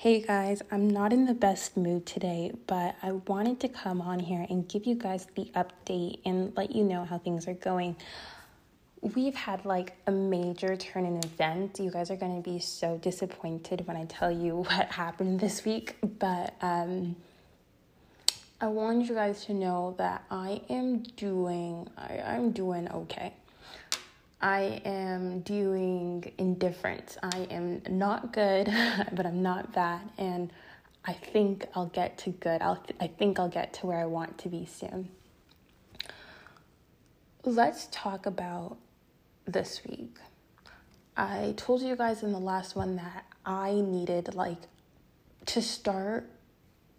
Hey guys, I'm not in the best mood today, but I wanted to come on here and give you guys the update and let you know how things are going. We've had like a major turn in events. You guys are going to be so disappointed when I tell you what happened this week, but um I want you guys to know that I am doing I, I'm doing okay. I am doing indifference. I am not good, but I'm not bad. And I think I'll get to good. I'll, I think I'll get to where I want to be soon. Let's talk about this week. I told you guys in the last one that I needed like to start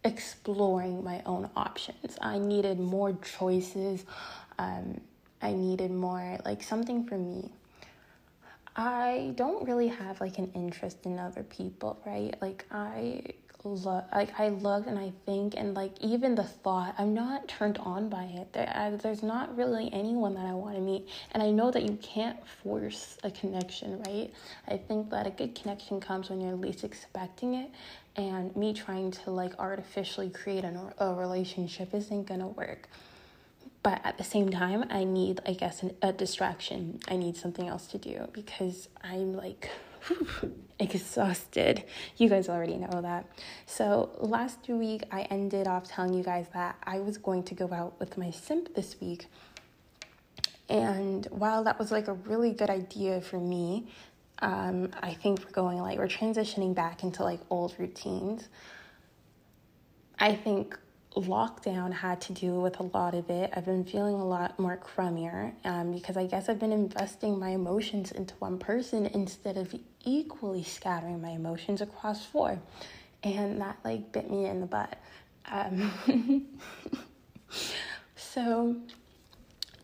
exploring my own options. I needed more choices. Um, I needed more, like something for me. I don't really have like an interest in other people, right? Like I look, like I look and I think, and like even the thought, I'm not turned on by it. There, I, there's not really anyone that I want to meet, and I know that you can't force a connection, right? I think that a good connection comes when you're least expecting it, and me trying to like artificially create an, a relationship isn't gonna work but at the same time i need i guess an, a distraction. I need something else to do because i'm like exhausted. You guys already know that. So last week i ended off telling you guys that i was going to go out with my simp this week. And while that was like a really good idea for me um, i think we're going like we're transitioning back into like old routines. I think lockdown had to do with a lot of it. I've been feeling a lot more crummier um, because I guess I've been investing my emotions into one person instead of equally scattering my emotions across four. And that like bit me in the butt. Um, so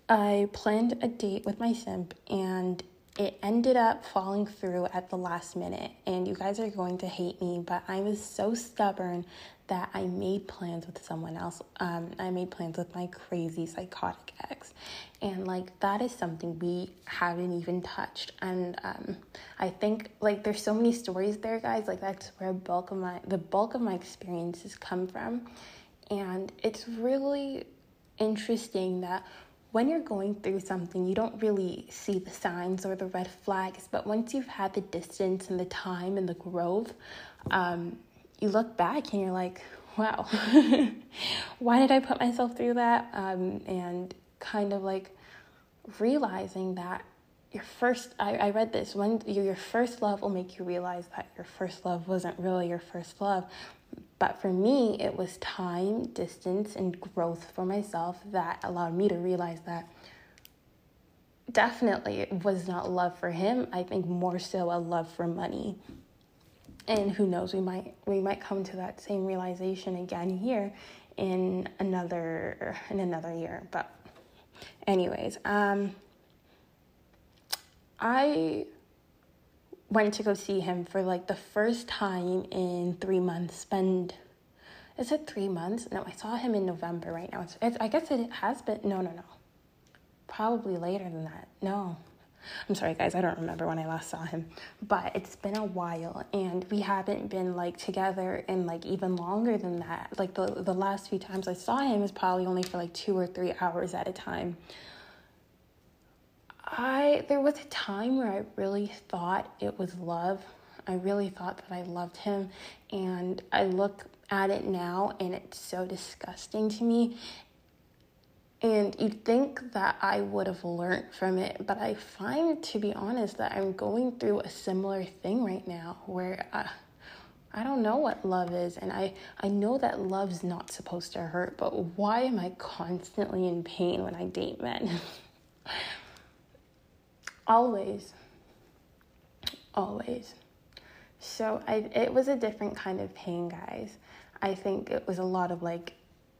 I planned a date with my simp and it ended up falling through at the last minute. And you guys are going to hate me, but I was so stubborn that I made plans with someone else. Um, I made plans with my crazy psychotic ex, and like that is something we haven't even touched. And um, I think like there's so many stories there, guys. Like that's where bulk of my the bulk of my experiences come from, and it's really interesting that when you're going through something, you don't really see the signs or the red flags, but once you've had the distance and the time and the growth, um, you look back and you're like, wow, why did I put myself through that? Um, and kind of like realizing that your first, I, I read this, when your first love will make you realize that your first love wasn't really your first love. But for me, it was time, distance, and growth for myself that allowed me to realize that definitely it was not love for him. I think more so a love for money and who knows we might we might come to that same realization again here in another in another year but anyways um i went to go see him for like the first time in three months. Spend is it three months. No i saw him in november right now. It's, it's i guess it has been no no no. Probably later than that. No. I'm sorry, guys, I don't remember when I last saw him, but it's been a while, and we haven't been like together in like even longer than that. Like the the last few times I saw him was probably only for like two or three hours at a time. I there was a time where I really thought it was love. I really thought that I loved him, and I look at it now and it's so disgusting to me and you'd think that I would have learned from it, but I find, to be honest, that I'm going through a similar thing right now where I, I don't know what love is. And I, I know that love's not supposed to hurt, but why am I constantly in pain when I date men? Always. Always. So I, it was a different kind of pain, guys. I think it was a lot of like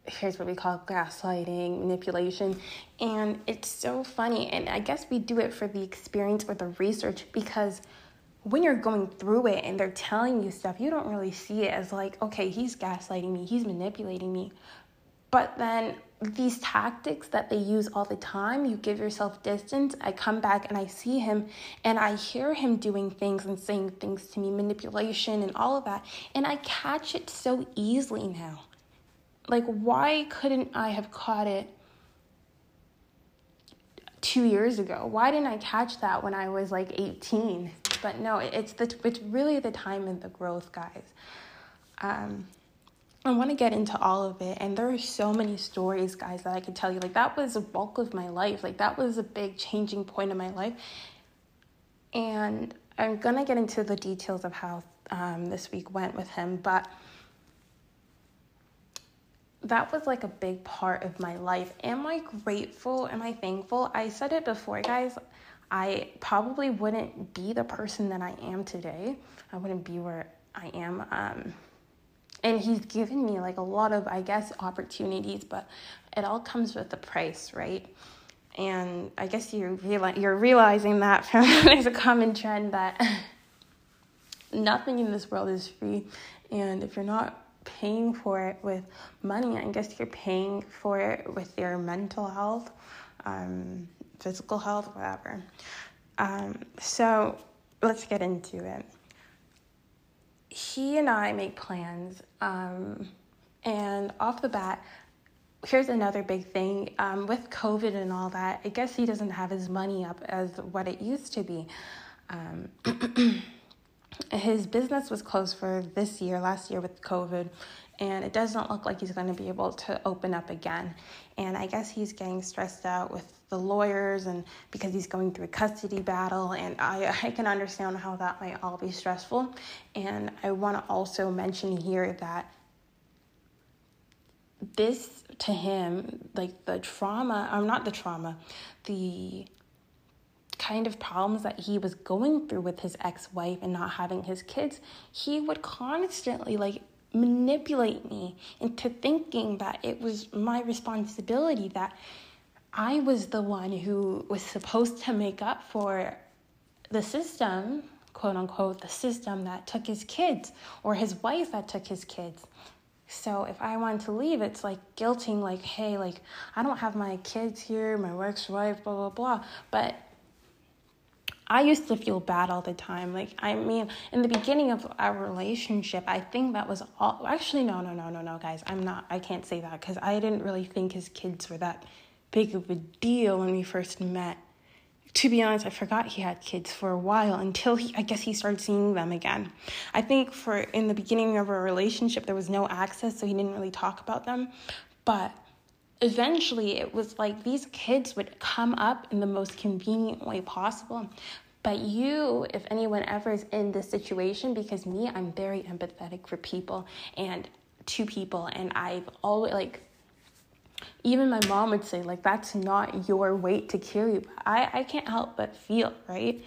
here's what we call gaslighting, manipulation. And it's so funny. And I guess we do it for the experience or the research because when you're going through it and they're telling you stuff, you don't really see it as like, okay, he's gaslighting me, he's manipulating me. But then these tactics that they use all the time. You give yourself distance. I come back and i see him and i hear him doing things and saying things to me manipulation and all of that. And i catch it so easily now. Like why couldn't i have caught it two years ago? Why didn't i catch that when i was like 18 but no it's the it's really the time and the growth guys. Um I want to get into all of it. And there are so many stories, guys, that I could tell you. Like, that was a bulk of my life. Like, that was a big changing point in my life. And I'm going to get into the details of how um, this week went with him. But that was like a big part of my life. Am I grateful? Am I thankful? I said it before, guys. I probably wouldn't be the person that I am today. I wouldn't be where I am. Um, and he's given me like a lot of i guess opportunities but it all comes with a price right? And i guess you're, reali- you're realizing that there's a common trend that nothing in this world is free. And if you're not paying for it with money i guess you're paying for it with your mental health um, physical health whatever. Um, so let's get into it he and I make plans. Um, and off the bat, here's another big thing um, with COVID and all that. I guess he doesn't have his money up as what it used to be. Um, his business was closed for this year, last year with COVID, and it doesn't look like he's going to be able to open up again. And I guess he's getting stressed out with the lawyers and because he's going through a custody battle and I, I can understand how that might all be stressful and i want to also mention here that this to him like the trauma i'm not the trauma the kind of problems that he was going through with his ex-wife and not having his kids he would constantly like manipulate me into thinking that it was my responsibility that I was the one who was supposed to make up for the system, quote unquote, the system that took his kids or his wife that took his kids. So if I want to leave, it's like guilting, like, hey, like, I don't have my kids here, my ex wife, blah, blah, blah. But I used to feel bad all the time. Like, I mean, in the beginning of our relationship, I think that was all. Actually, no, no, no, no, no, guys. I'm not, I can't say that because I didn't really think his kids were that big of a deal when we first met. To be honest, I forgot he had kids for a while until he I guess he started seeing them again. I think for in the beginning of our relationship there was no access so he didn't really talk about them. But eventually it was like these kids would come up in the most convenient way possible. But you, if anyone ever is in this situation, because me, I'm very empathetic for people and to people, and I've always like even my mom would say like that's not your weight to carry. I i can't help but feel right?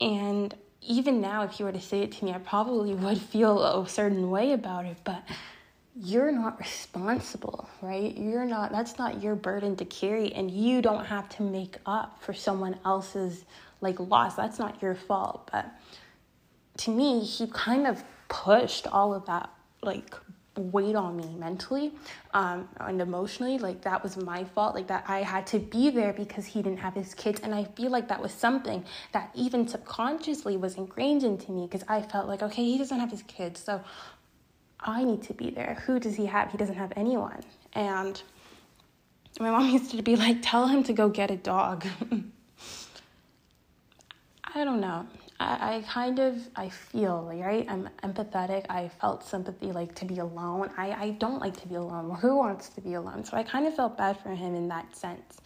And even now if you were to say it to me i probably would feel a certain way about it. But you're not responsible right? You're not that's not your burden to carry and you don't have to make up for someone else's like loss. That's not your fault but to me he kind of pushed all of that like weight on me mentally um, and emotionally like that was my fault like that i had to be there because he didn't have his kids and i feel like that was something that even subconsciously was ingrained into me because i felt like okay he doesn't have his kids so i need to be there who does he have he doesn't have anyone and my mom used to be like tell him to go get a dog i don't know I, I kind of I feel right. I'm empathetic. I felt sympathy like to be alone. I, I don't like to be alone. Who wants to be alone? So I kind of felt bad for him in that sense.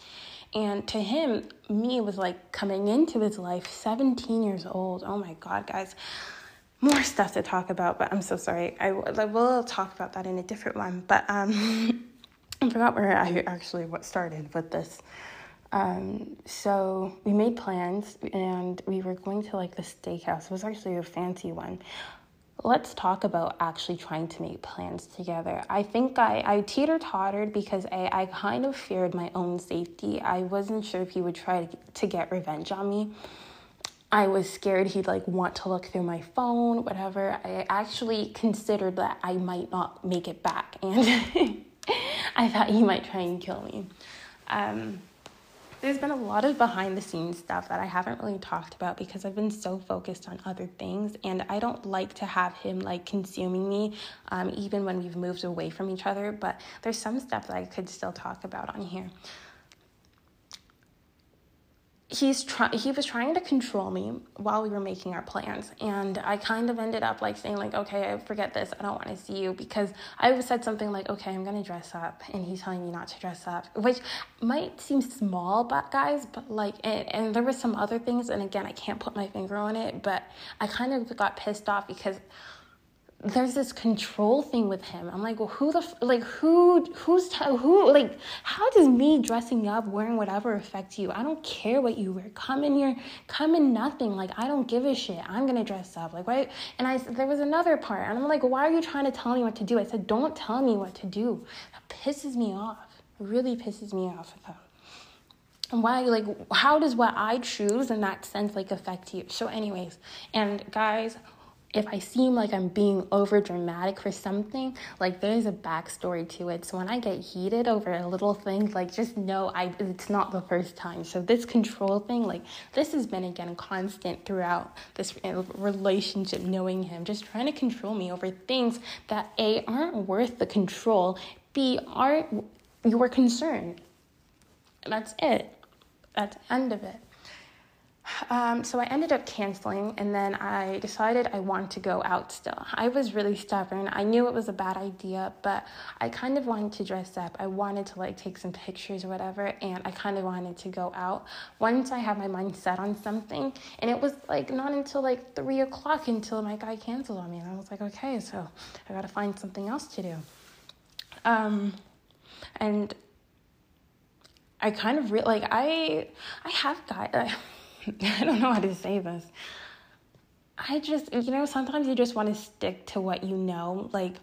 And to him, me was like coming into his life, 17 years old. Oh my God, guys. More stuff to talk about, but I'm so sorry. I, will talk about that in a different one. But um, I forgot where I actually what started with this. Um, so we made plans and we were going to like the steakhouse. It was actually a fancy one. Let's talk about actually trying to make plans together. I think I, I teeter tottered because I, I kind of feared my own safety. I wasn't sure if he would try to get revenge on me. I was scared he'd like want to look through my phone, whatever. I actually considered that I might not make it back. And I thought he might try and kill me. Um, there's been a lot of behind the scenes stuff that I haven't really talked about because I've been so focused on other things and I don't like to have him like consuming me um, even when we've moved away from each other but there's some stuff that I could still talk about on here he's trying he was trying to control me while we were making our plans. And i kind of ended up like saying like okay i forget this. I don't want to see you because i said something like okay i'm gonna dress up and he's telling me not to dress up which might seem small but guys but like and, and there were some other things and again i can't put my finger on it but i kind of got pissed off because there's this control thing with him. I'm like, well, who the like who who's t- who like how does me dressing up, wearing whatever affect you? I don't care what you wear. Come in here, come in nothing. Like I don't give a shit. I'm gonna dress up. Like why? And I there was another part, and I'm like, why are you trying to tell me what to do? I said, don't tell me what to do. That pisses me off. It really pisses me off with him. And why like how does what I choose in that sense like affect you? So, anyways, and guys if I seem like I'm being over dramatic for something, like there's a backstory to it. So when I get heated over a little thing, like just know I it's not the first time. So this control thing, like this has been again constant throughout this uh, relationship, knowing him, just trying to control me over things that A aren't worth the control, B aren't your concern. That's it. That's end of it. Um, so I ended up canceling, and then I decided I wanted to go out still. I was really stubborn. I knew it was a bad idea, but I kind of wanted to dress up. I wanted to like take some pictures or whatever, and I kind of wanted to go out. Once I had my mind set on something, and it was like not until like three o'clock until my guy canceled on me, and I was like, okay, so I gotta find something else to do. Um, and I kind of re- like I I have got. I don't know how to say this. I just, you know, sometimes you just want to stick to what you know. Like,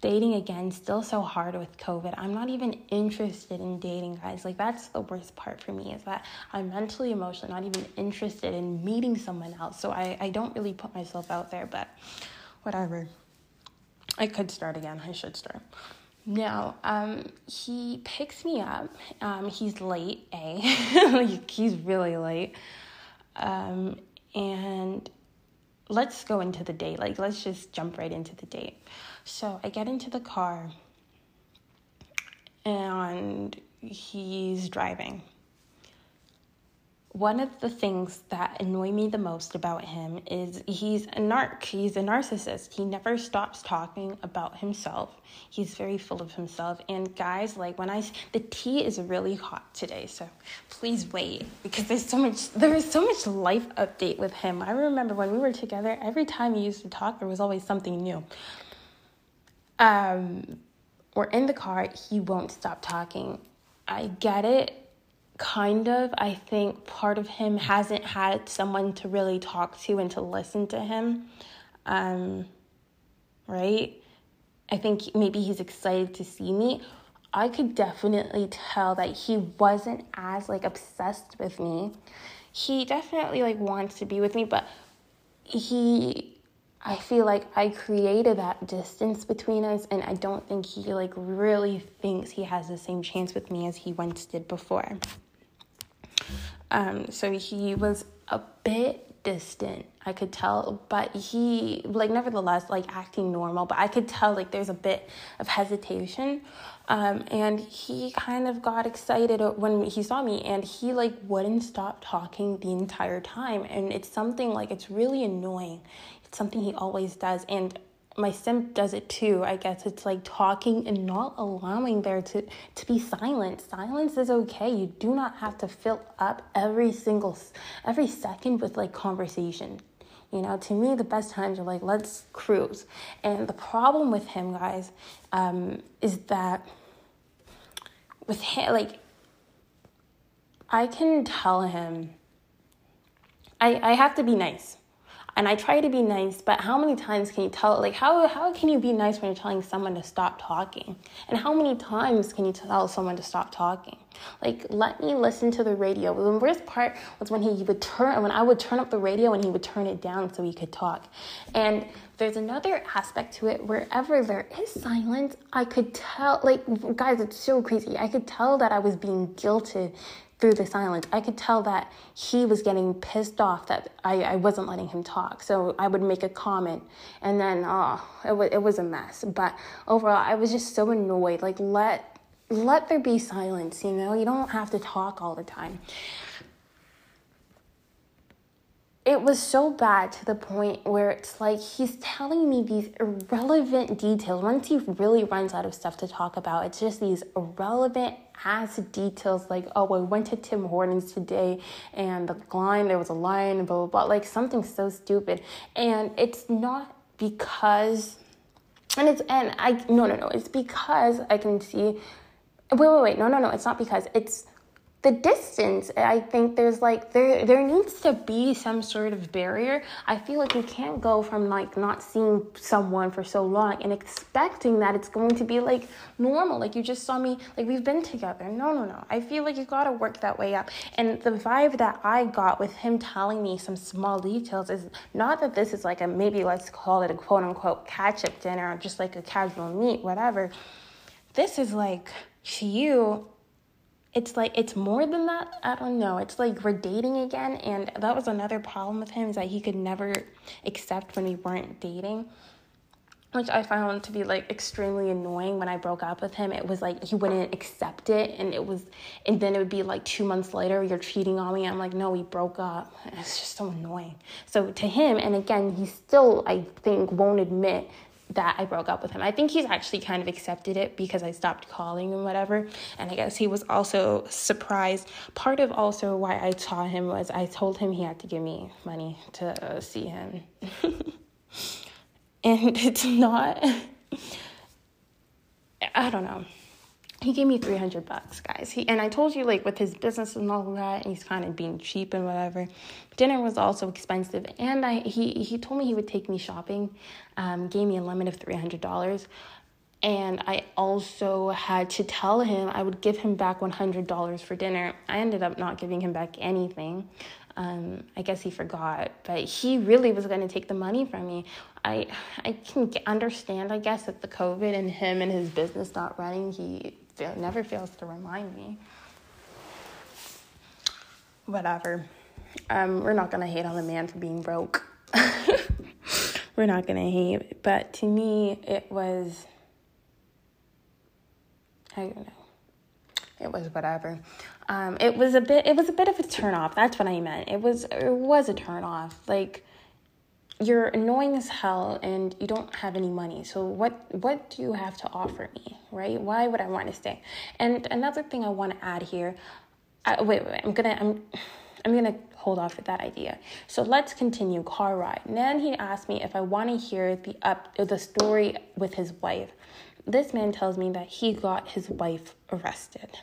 dating again, still so hard with COVID. I'm not even interested in dating, guys. Like, that's the worst part for me is that I'm mentally, emotionally not even interested in meeting someone else. So I, I don't really put myself out there, but whatever. I could start again. I should start. Now, um, he picks me up. Um, he's late, A. like, he's really late. Um, and let's go into the date. Like, let's just jump right into the date. So I get into the car and he's driving one of the things that annoy me the most about him is he's a narc. He's a narcissist. He never stops talking about himself. He's very full of himself. And guys, like when I the tea is really hot today, so please wait because there's so much there is so much life update with him. I remember when we were together, every time he used to talk, there was always something new. Um, we're in the car. He won't stop talking. I get it kind of i think part of him hasn't had someone to really talk to and to listen to him um, right? I think maybe he's excited to see me. I could definitely tell that he wasn't as like obsessed with me. He definitely like wants to be with me but he I feel like I created that distance between us, and I don't think he like really thinks he has the same chance with me as he once did before. Um, so he was a bit distant, I could tell, but he, like, nevertheless, like, acting normal, but I could tell, like, there's a bit of hesitation. Um, and he kind of got excited when he saw me, and he, like, wouldn't stop talking the entire time. And it's something, like, it's really annoying. It's something he always does. And my simp does it too. I guess it's like talking and not allowing there to, to be silent. Silence is okay. You do not have to fill up every single every second with like conversation. You know, to me, the best times are like, let's cruise. And the problem with him, guys, um, is that with him, like, I can tell him, I, I have to be nice. And I try to be nice, but how many times can you tell like how how can you be nice when you're telling someone to stop talking? And how many times can you tell someone to stop talking? Like let me listen to the radio. The worst part was when he would turn when I would turn up the radio and he would turn it down so he could talk. And there's another aspect to it wherever there is silence, I could tell like guys, it's so crazy. I could tell that I was being guilted through the silence. I could tell that he was getting pissed off that I, I wasn't letting him talk. So I would make a comment and then, oh, it, was, it was a mess. But overall, I was just so annoyed. Like, let let there be silence, you know? You don't have to talk all the time it was so bad to the point where it's like he's telling me these irrelevant details. Once he really runs out of stuff to talk about, it's just these irrelevant ass details like, oh, I went to Tim Hortons today and the line, there was a line, blah, blah, blah. Like something so stupid. And it's not because, and it's, and I, no, no, no, it's because I can see, wait, wait, wait, no, no, no, it's not because, it's, the distance i think there's like there there needs to be some sort of barrier. I feel like you can't go from like not seeing someone for so long and expecting that it's going to be like normal. Like you just saw me like we've been together. No no no. I feel like you got to work that way up. And the vibe that i got with him telling me some small details is not that this is like a maybe let's call it a quote unquote catch up dinner or just like a casual meet whatever. This is like to you it's like it's more than that? I don't know. It's like we're dating again and that was another problem with him is that he could never accept when we weren't dating which i found to be like extremely annoying. When i broke up with him it was like he wouldn't accept it and it was and then it would be like two months later you're cheating on me i'm like no we broke up. It's just so annoying. So to him and again he still i think won't admit that I broke up with him. I think he's actually kind of accepted it because I stopped calling him, whatever. And I guess he was also surprised. Part of also why I saw him was I told him he had to give me money to uh, see him. and it's not, I don't know he gave me 300 bucks guys. He and i told you like with his business and all that and he's kind of being cheap and whatever. Dinner was also expensive and i he he told me he would take me shopping um, gave me a limit of $300 and i also had to tell him i would give him back $100 for dinner. I ended up not giving him back anything. Um, I guess he forgot, but he really was going to take the money from me. I I can understand, I guess, that the COVID and him and his business not running, he never fails to remind me. Whatever. Um, we're not gonna hate on the man for being broke. we're not gonna hate, but to me, it was. I don't know. It was whatever. Um, it was a bit. It was a bit of a turn off. That's what I meant. It was. It was a turn off. Like you're annoying as hell and you don't have any money. So what what do you have to offer me right? Why would i want to stay? And another thing i want to add here uh, I, wait wait i'm gonna i'm i'm gonna hold off with that idea. So let's continue car ride. And then he asked me if i want to hear the up the story with his wife. This man tells me that he got his wife arrested.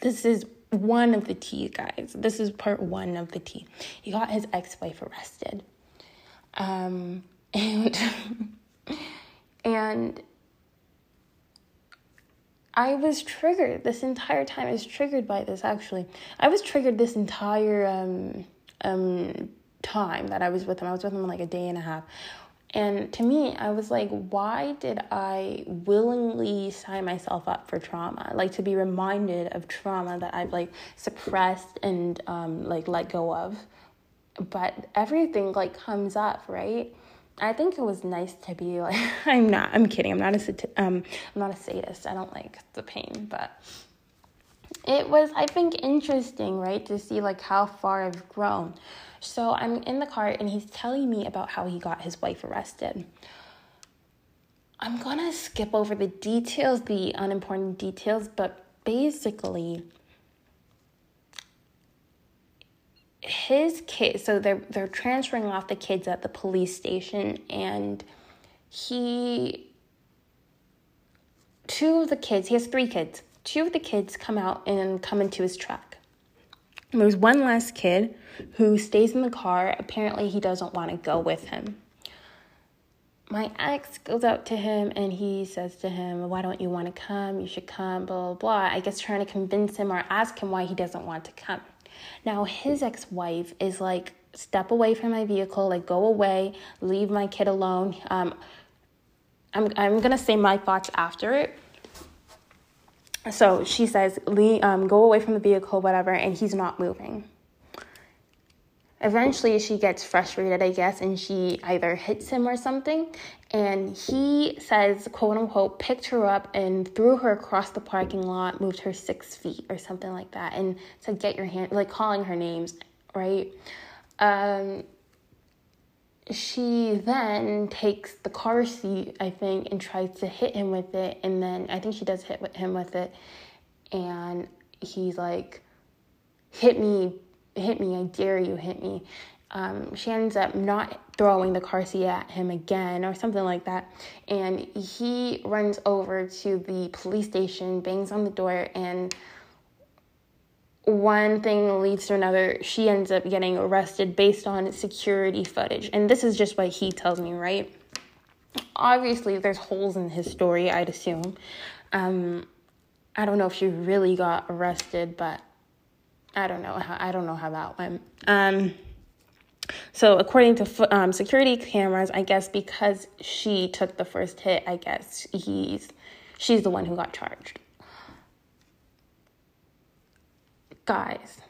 This is one of the tea, guys. This is part one of the tea. He got his ex wife arrested. Um, and, and I was triggered this entire time. I was triggered by this, actually. I was triggered this entire um, um, time that I was with him. I was with him like a day and a half and to me, I was like, why did I willingly sign myself up for trauma? Like to be reminded of trauma that I've like suppressed and um, like let go of. But everything like comes up, right? I think it was nice to be like I'm not I'm kidding. I'm not a um I'm not a sadist. I don't like the pain, but it was I think interesting, right, to see like how far I've grown. So I'm in the car and he's telling me about how he got his wife arrested. I'm gonna skip over the details, the unimportant details, but basically, his kid. So they're they're transferring off the kids at the police station, and he, two of the kids. He has three kids. Two of the kids come out and come into his truck There's one last kid who stays in the car. Apparently, he doesn't want to go with him. My ex goes out to him and he says to him, Why don't you want to come? You should come, blah, blah, blah. I guess trying to convince him or ask him why he doesn't want to come. Now, his ex wife is like, Step away from my vehicle, like, go away, leave my kid alone. Um, I'm, I'm going to say my thoughts after it so she says, Lee, um, go away from the vehicle, whatever, and he's not moving. Eventually, she gets frustrated, I guess, and she either hits him or something. And he says, quote unquote, picked her up and threw her across the parking lot, moved her six feet or something like that, and said, Get your hand, like calling her names, right? Um, she then takes the car seat, I think, and tries to hit him with it. And then I think she does hit him with it. And he's like, hit me, hit me, I dare you, hit me. Um, she ends up not throwing the car seat at him again or something like that. And he runs over to the police station, bangs on the door, and one thing leads to another. She ends up getting arrested based on security footage. And this is just what he tells me, right? Obviously, there's holes in his story, I'd assume. Um, I don't know if she really got arrested, but I don't know how I don't know how that went. Um, so according to um, security cameras, I guess because she took the first hit, I guess he's she's the one who got charged. Guys,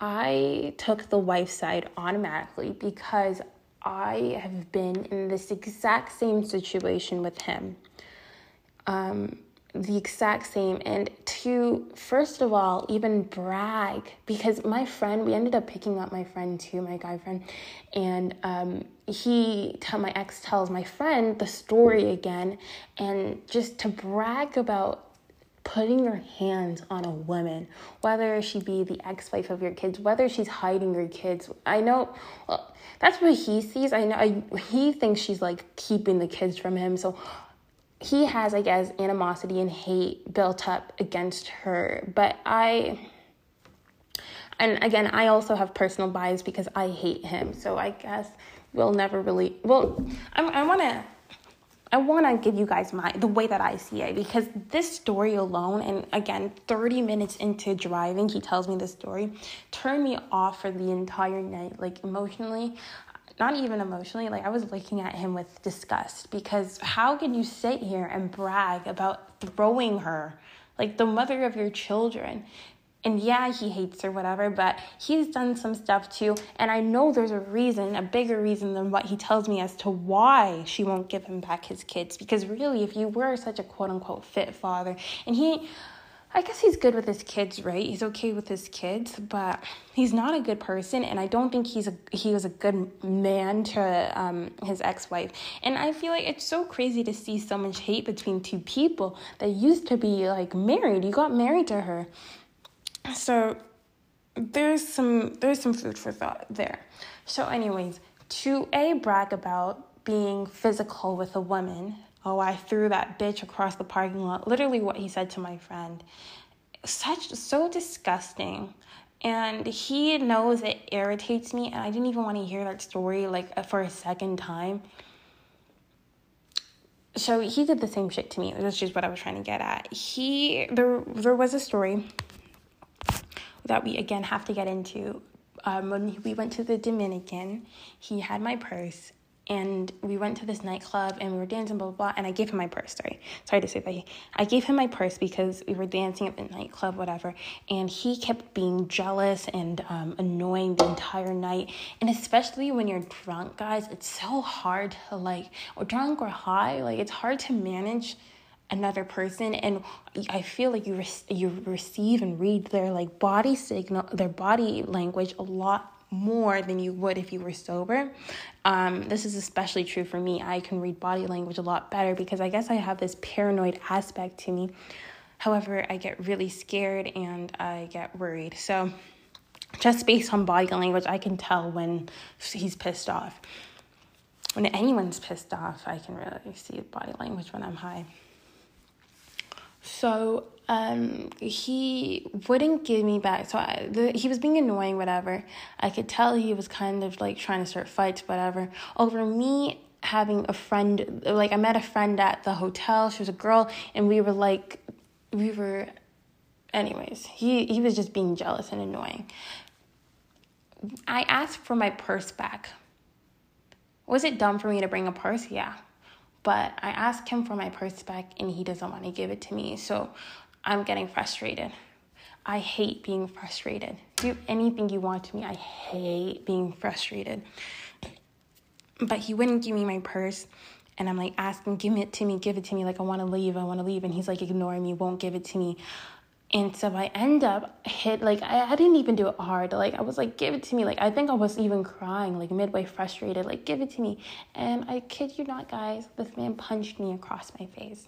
I took the wife side automatically because I have been in this exact same situation with him. Um, the exact same. And to, first of all, even brag, because my friend, we ended up picking up my friend too, my guy friend, and um, he, tell, my ex tells my friend the story again, and just to brag about putting your hands on a woman, whether she be the ex wife of your kids, whether she's hiding your kids. I know well, that's what he sees. I know I, he thinks she's like keeping the kids from him. So he has, I guess, animosity and hate built up against her. But I. And again, I also have personal bias because I hate him. So I guess we'll never really. Well, I, I want to I want to give you guys my the way that I see it because this story alone and again 30 minutes into driving he tells me this story turned me off for the entire night like emotionally not even emotionally like I was looking at him with disgust because how can you sit here and brag about throwing her like the mother of your children and yeah, he hates her, whatever, but he's done some stuff too. And I know there's a reason, a bigger reason than what he tells me as to why she won't give him back his kids. Because really, if you were such a quote unquote fit father, and he, I guess he's good with his kids, right? He's okay with his kids, but he's not a good person, and I don't think he's a he was a good man to um, his ex wife. And I feel like it's so crazy to see so much hate between two people that used to be like married. You got married to her so there's some there's some food for thought there. So, anyways, to a brag about being physical with a woman. Oh, I threw that bitch across the parking lot. Literally, what he said to my friend. Such so disgusting. And he knows it irritates me, and I didn't even want to hear that story like uh, for a second time. So he did the same shit to me. That's just what I was trying to get at. He there there was a story that we again have to get into. Um, when we went to the Dominican, he had my purse and we went to this nightclub and we were dancing, blah, blah, blah. And I gave him my purse. Sorry. Sorry to say that. I gave him my purse because we were dancing at the nightclub, whatever. And he kept being jealous and um, annoying the entire night. And especially when you're drunk, guys, it's so hard to like, or drunk or high, like, it's hard to manage another person and i feel like you re- you receive and read their like body signal their body language a lot more than you would if you were sober. Um, this is especially true for me. I can read body language a lot better because i guess i have this paranoid aspect to me. However i get really scared and i get worried. So just based on body language i can tell when he's pissed off. When anyone's pissed off i can really see body language when i'm high So um, he wouldn't give me back. So I, the, he was being annoying, whatever. I could tell he was kind of like trying to start fights, whatever, over me having a friend. Like I met a friend at the hotel. She was a girl, and we were like, we were. Anyways, he he was just being jealous and annoying. I asked for my purse back. Was it dumb for me to bring a purse? Yeah. But I asked him for my purse back and he doesn't want to give it to me. So I'm getting frustrated. I hate being frustrated. Do anything you want to me. I hate being frustrated. But he wouldn't give me my purse. And I'm like asking, give it to me, give it to me. Like, I want to leave, I want to leave. And he's like ignoring me, won't give it to me. And so I end up hit, like, I, I didn't even do it hard. Like, I was like, give it to me. Like, I think I was even crying, like, midway frustrated, like, give it to me. And I kid you not, guys, this man punched me across my face.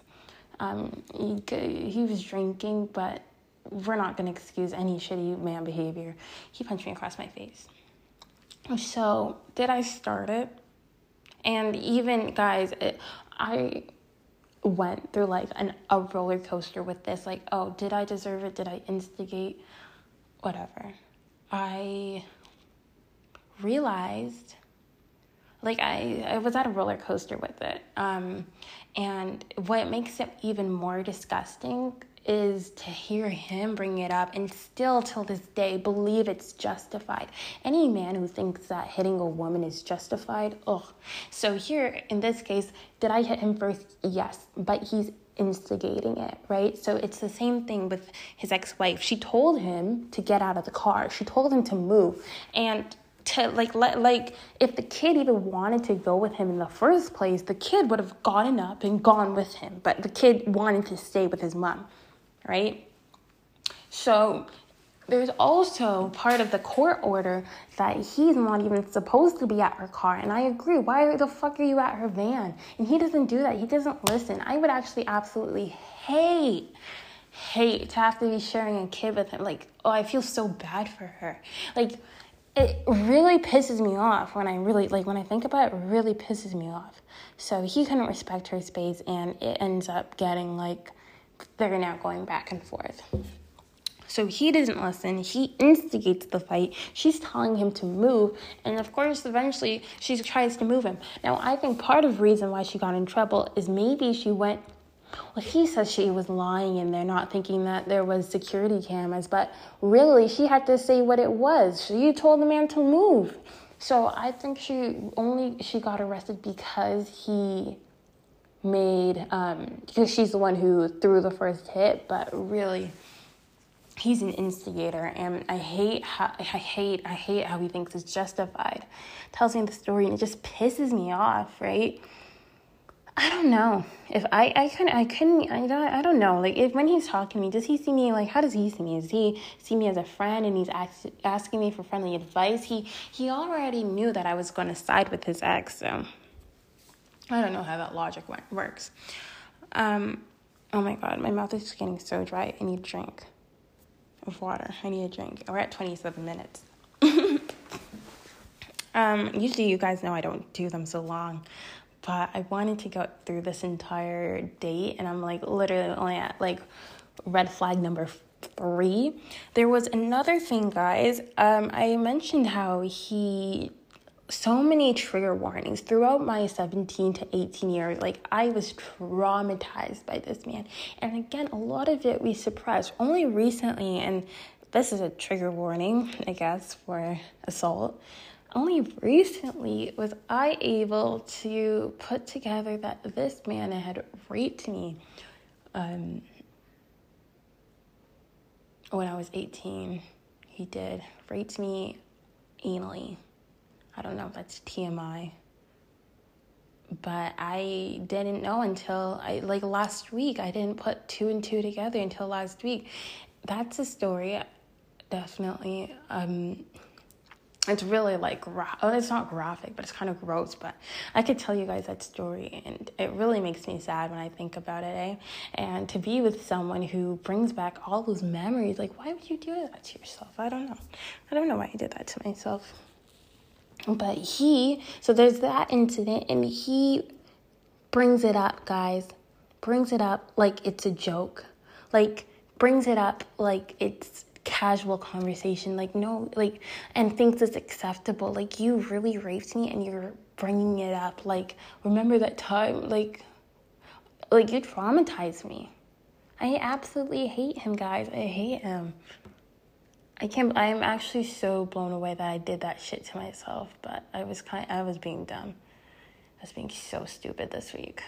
Um, he, he was drinking, but we're not to excuse any shitty man behavior. He punched me across my face. So, did I start it? And even, guys, it, I went through like an, a roller coaster with this. Like, oh, did I deserve it? Did I instigate? Whatever. I realized like I, I was at a roller coaster with it. Um, and what makes it even more disgusting is to hear him bring it up and still till this day believe it's justified. Any man who thinks that hitting a woman is justified, ugh. So here in this case, did I hit him first? Yes, but he's instigating it, right? So it's the same thing with his ex-wife. She told him to get out of the car. She told him to move. And to like let like if the kid even wanted to go with him in the first place, the kid would have gotten up and gone with him. But the kid wanted to stay with his mom, right? So there's also part of the court order that he's not even supposed to be at her car. And I agree. Why the fuck are you at her van? And he doesn't do that. He doesn't listen. I would actually absolutely hate, hate to have to be sharing a kid with him. Like, oh, I feel so bad for her. Like, it really pisses me off when I really like when I think about it, it really pisses me off. So he couldn't respect her space and it ends up getting like they're now going back and forth. So he doesn't listen. He instigates the fight. She's telling him to move, and of course, eventually she tries to move him. Now, I think part of the reason why she got in trouble is maybe she went well, he says she was lying in there, not thinking that there was security cameras, but really she had to say what it was. She told the man to move. So I think she only she got arrested because he made um because she's the one who threw the first hit, but really he's an instigator and I hate how I hate I hate how he thinks it's justified. Tells me the story and it just pisses me off, right? I don't know. If I I couldn't I couldn't I don't I don't know. Like if when he's talking to me does he see me like how does he see me? Does he see me as a friend and he's ask, asking me for friendly advice? He he already knew that I was going to side with his ex so I don't know how that logic works. Um oh my god my mouth is getting so dry. I need a drink of water. I need a drink. We're at 27 minutes. Um usually you guys know I don't do them so long but I wanted to go through this entire date, and I'm like literally only at like red flag number three. There was another thing, guys. Um, I mentioned how he so many trigger warnings throughout my 17 to 18 years like i was traumatized by this man and again a lot of it we suppressed only recently and this is a trigger warning i guess for assault only recently was I able to put together that this man had raped me um, when I was 18. He did raped me anally. I don't know if that's TMI. But I didn't know until I like last week. I didn't put two and two together until last week. That's a story definitely um it's really like gra- oh, it's not graphic but it's kind of gross but i could tell you guys that story and it really makes me sad when i think about it eh? and to be with someone who brings back all those memories like why would you do that to yourself i don't know i don't know why i did that to myself but he so there's that incident and he brings it up guys. Brings it up like it's a joke. Like brings it up like it's casual conversation like no like and thinks it's acceptable. Like you really raped me and you're bringing it up. Like remember that time like like you traumatized me. I absolutely hate him guys. I hate him i can't i'm actually so blown away that i did that shit to myself but i was kind i was being dumb i was being so stupid this week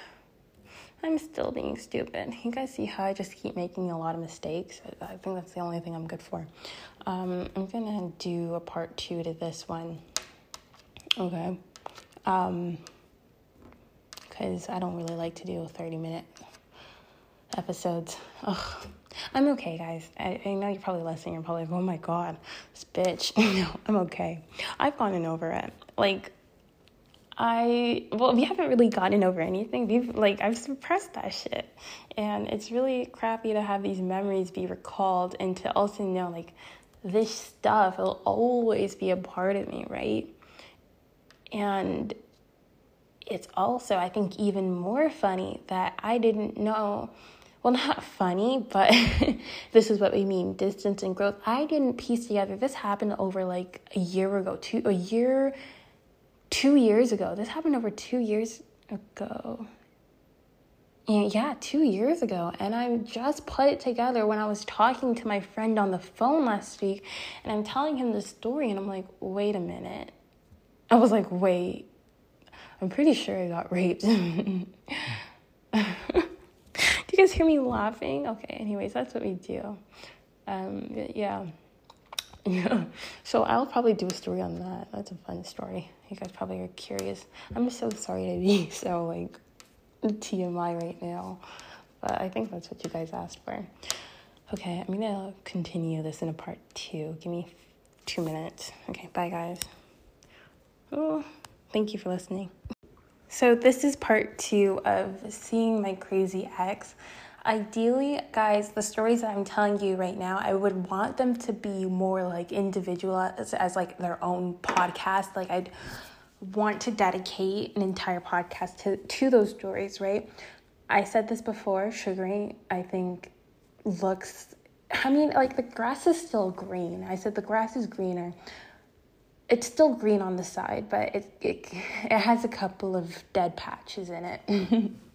I'm still being stupid. You guys see how I just keep making a lot of mistakes? I think that's the only thing I'm good for. Um, I'm gonna do a part two to this one. Okay. Um, because I don't really like to do 30 minute episodes. Ugh. I'm okay, guys. I, I know you're probably listening. You're probably like, oh my god, this bitch. no, I'm okay. I've gotten over it. Like, I well, we haven't really gotten over anything. We've like I've suppressed that shit, and it's really crappy to have these memories be recalled and to also know like this stuff will always be a part of me, right? And it's also I think even more funny that I didn't know. Well, not funny, but this is what we mean distance and growth. I didn't piece together. This happened over like a year ago, two a year two years ago. This happened over two years ago. Yeah, two years ago. And I just put it together when I was talking to my friend on the phone last week. And I'm telling him the story. And I'm like, wait a minute. I was like, wait. I'm pretty sure I got raped. you guys hear me laughing? Okay, anyways, that's what we do. Um, yeah. Yeah. So I'll probably do a story on that. That's a fun story. You guys probably are curious. I'm so sorry to be so like TMI right now, but I think that's what you guys asked for. Okay, I'm gonna continue this in a part two. Give me two minutes. Okay, bye guys. Oh, thank you for listening. So, this is part two of seeing my crazy ex. Ideally, guys, the stories that I'm telling you right now, I would want them to be more like individual as, as like their own podcast. Like I'd want to dedicate an entire podcast to to those stories, right? I said this before, sugaring I think looks I mean, like the grass is still green. I said the grass is greener. It's still green on the side, but it it, it has a couple of dead patches in it.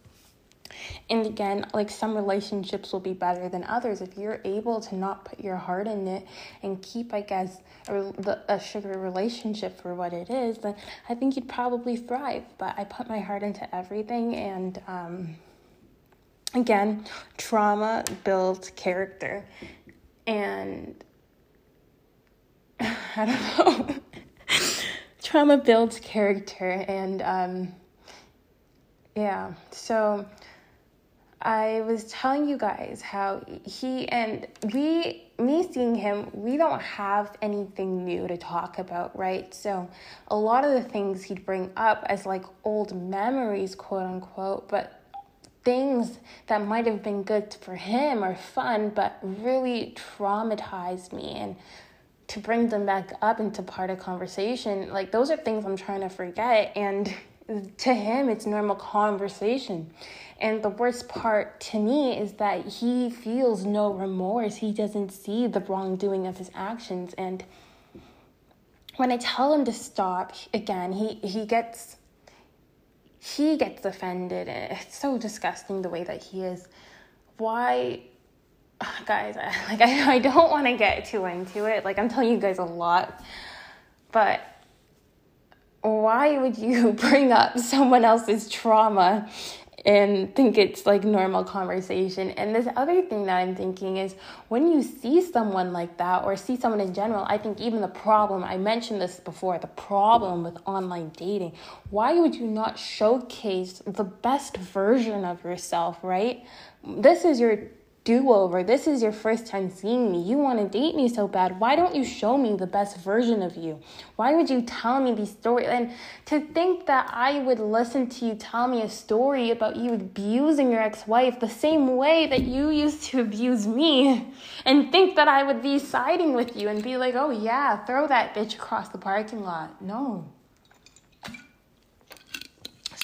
And again, like some relationships will be better than others. If you're able to not put your heart in it and keep, I guess, a, a sugar relationship for what it is, then I think you'd probably thrive. But I put my heart into everything, and um, again, trauma builds character. And I don't know. trauma builds character, and um, yeah, so I was telling you guys how he and we, me seeing him, we don't have anything new to talk about, right? So a lot of the things he'd bring up as like old memories, quote unquote, but things that might have been good for him or fun, but really traumatized me. And to bring them back up into part of conversation, like those are things I'm trying to forget. And to him, it's normal conversation. And the worst part to me is that he feels no remorse. He doesn't see the wrongdoing of his actions. And when I tell him to stop, again, he, he gets he gets offended. It's so disgusting the way that he is. Why guys, like I, I don't want to get too into it. Like I'm telling you guys a lot. But why would you bring up someone else's trauma and think it's like normal conversation. And this other thing that I'm thinking is when you see someone like that or see someone in general, I think even the problem, I mentioned this before, the problem with online dating, why would you not showcase the best version of yourself, right? This is your do over. This is your first time seeing me. You want to date me so bad. Why don't you show me the best version of you? Why would you tell me these stories? And to think that I would listen to you tell me a story about you abusing your ex wife the same way that you used to abuse me and think that I would be siding with you and be like, oh yeah, throw that bitch across the parking lot. No.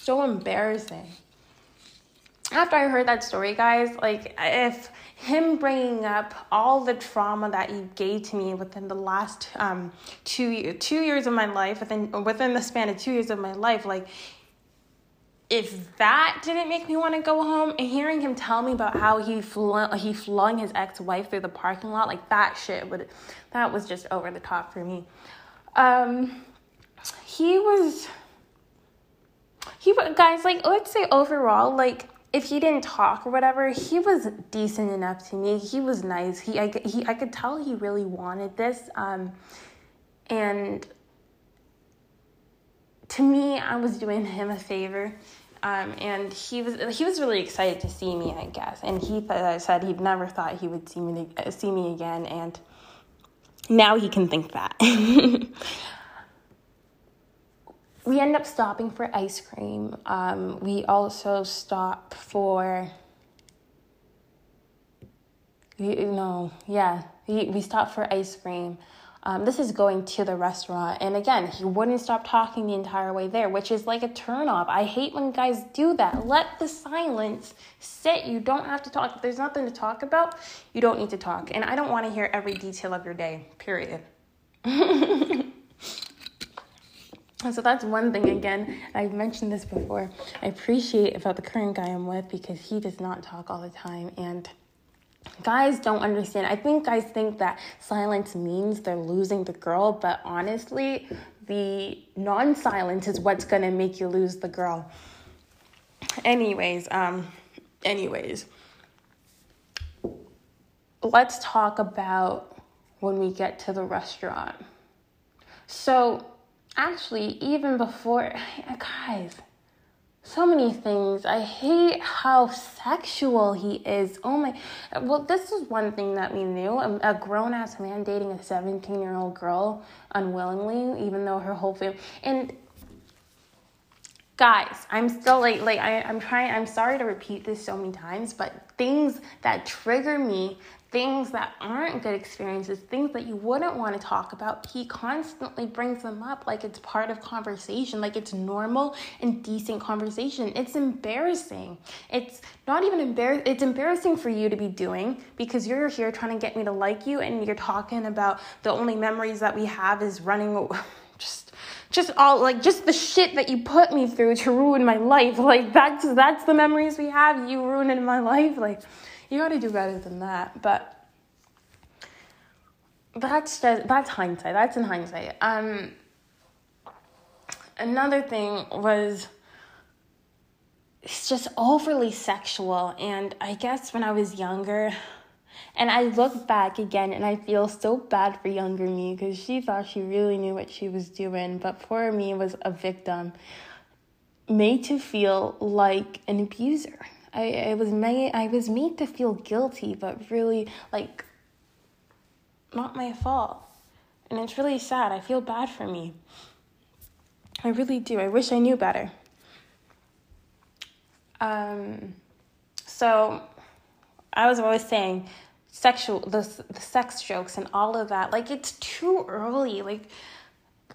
So embarrassing. After I heard that story, guys, like if him bringing up all the trauma that he gave to me within the last um two two years of my life, within within the span of two years of my life, like if that didn't make me want to go home and hearing him tell me about how he flung, he flung his ex-wife through the parking lot like that shit would that was just over the top for me. Um he was he guys like let's say overall like if he didn't talk or whatever he was decent enough to me he was nice he i, he, I could tell he really wanted this um and to me i was doing him a favor um, and he was he was really excited to see me, I guess. And he th- said he'd never thought he would see me uh, see me again, and now he can think that. we end up stopping for ice cream. Um, we also stop for you know, yeah, we, we stopped for ice cream. Um, this is going to the restaurant. And again, he wouldn't stop talking the entire way there, which is like a turnoff. I hate when guys do that. Let the silence sit. You don't have to talk. If there's nothing to talk about, you don't need to talk. And I don't want to hear every detail of your day, period. so that's one thing again i've mentioned this before i appreciate about the current guy i'm with because he does not talk all the time and guys don't understand. I think guys think that silence means they're losing the girl, but honestly, the non silence is what's gonna make you lose the girl. Anyways, um, anyways, let's talk about when we get to the restaurant. So, actually, even before, guys, so many things. I hate how sexual he is. Oh my. Well, this is one thing that we knew. Um, a, grown ass man dating a 17 year old girl unwillingly, even though her whole family. And guys, I'm still like, like I, I'm trying, I'm sorry to repeat this so many times, but things that trigger me things that aren't good experiences, things that you wouldn't want to talk about, he constantly brings them up like it's part of conversation, like it's normal and decent conversation. It's embarrassing. It's not even embarrassing, it's embarrassing for you to be doing because you're here trying to get me to like you and you're talking about the only memories that we have is running just just all like just the shit that you put me through to ruin my life. Like that's that's the memories we have. You ruining my life. Like you got to do better than that. But that's just that's hindsight. That's in hindsight. Um, another thing was it's just overly sexual, and I guess when I was younger. And I look back again and I feel so bad for younger me because she thought she really knew what she was doing, but poor me was a victim made to feel like an abuser. I, I was made I was made to feel guilty, but really like not my fault. And it's really sad. I feel bad for me. I really do. I wish I knew better. Um, so I was always saying sexual the, the sex jokes and all of that like it's too early like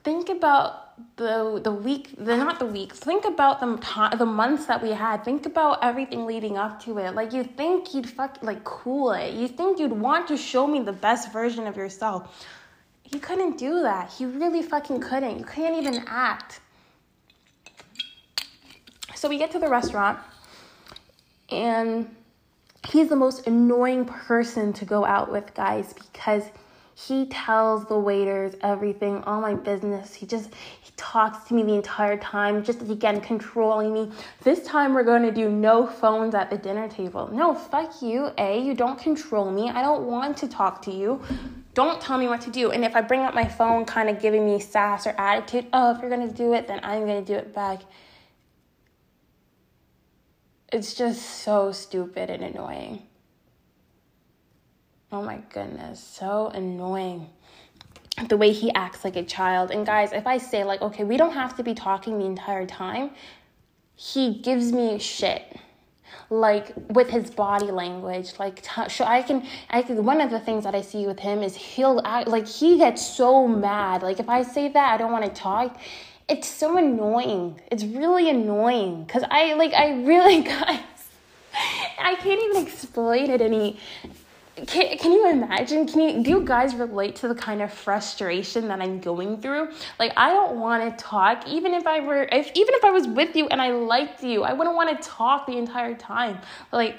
think about the the week not the weeks think about the the months that we had. Think about everything leading up to it. Like you think you'd fuck like cool it. You think you'd want to show me the best version of yourself. He couldn't do that. He really fucking couldn't. You can't even act. So we get to the restaurant and he's the most annoying person to go out with guys because he tells the waiters everything, all my business. He just he talks to me the entire time, just again controlling me. This time we're going to do no phones at the dinner table. No, fuck you, A. You don't control me. I don't want to talk to you. Don't tell me what to do. And if I bring up my phone, kind of giving me sass or attitude, oh, if you're going to do it, then I'm going to do it back. It's just so stupid and annoying. Oh my goodness, so annoying. The way he acts like a child. And guys, if I say, like, okay, we don't have to be talking the entire time, he gives me shit like with his body language like so, I can i can one of the things that i see with him is he'll act like he gets so mad like if i say that i don't want to talk it's so annoying it's really annoying because i like i really guys I can't even explain it any can, can you imagine? Can you do you guys relate to the kind of frustration that i'm going through? Like i don't want to talk even if i were if even if i was with you and i liked you i wouldn't want to talk the entire time. Like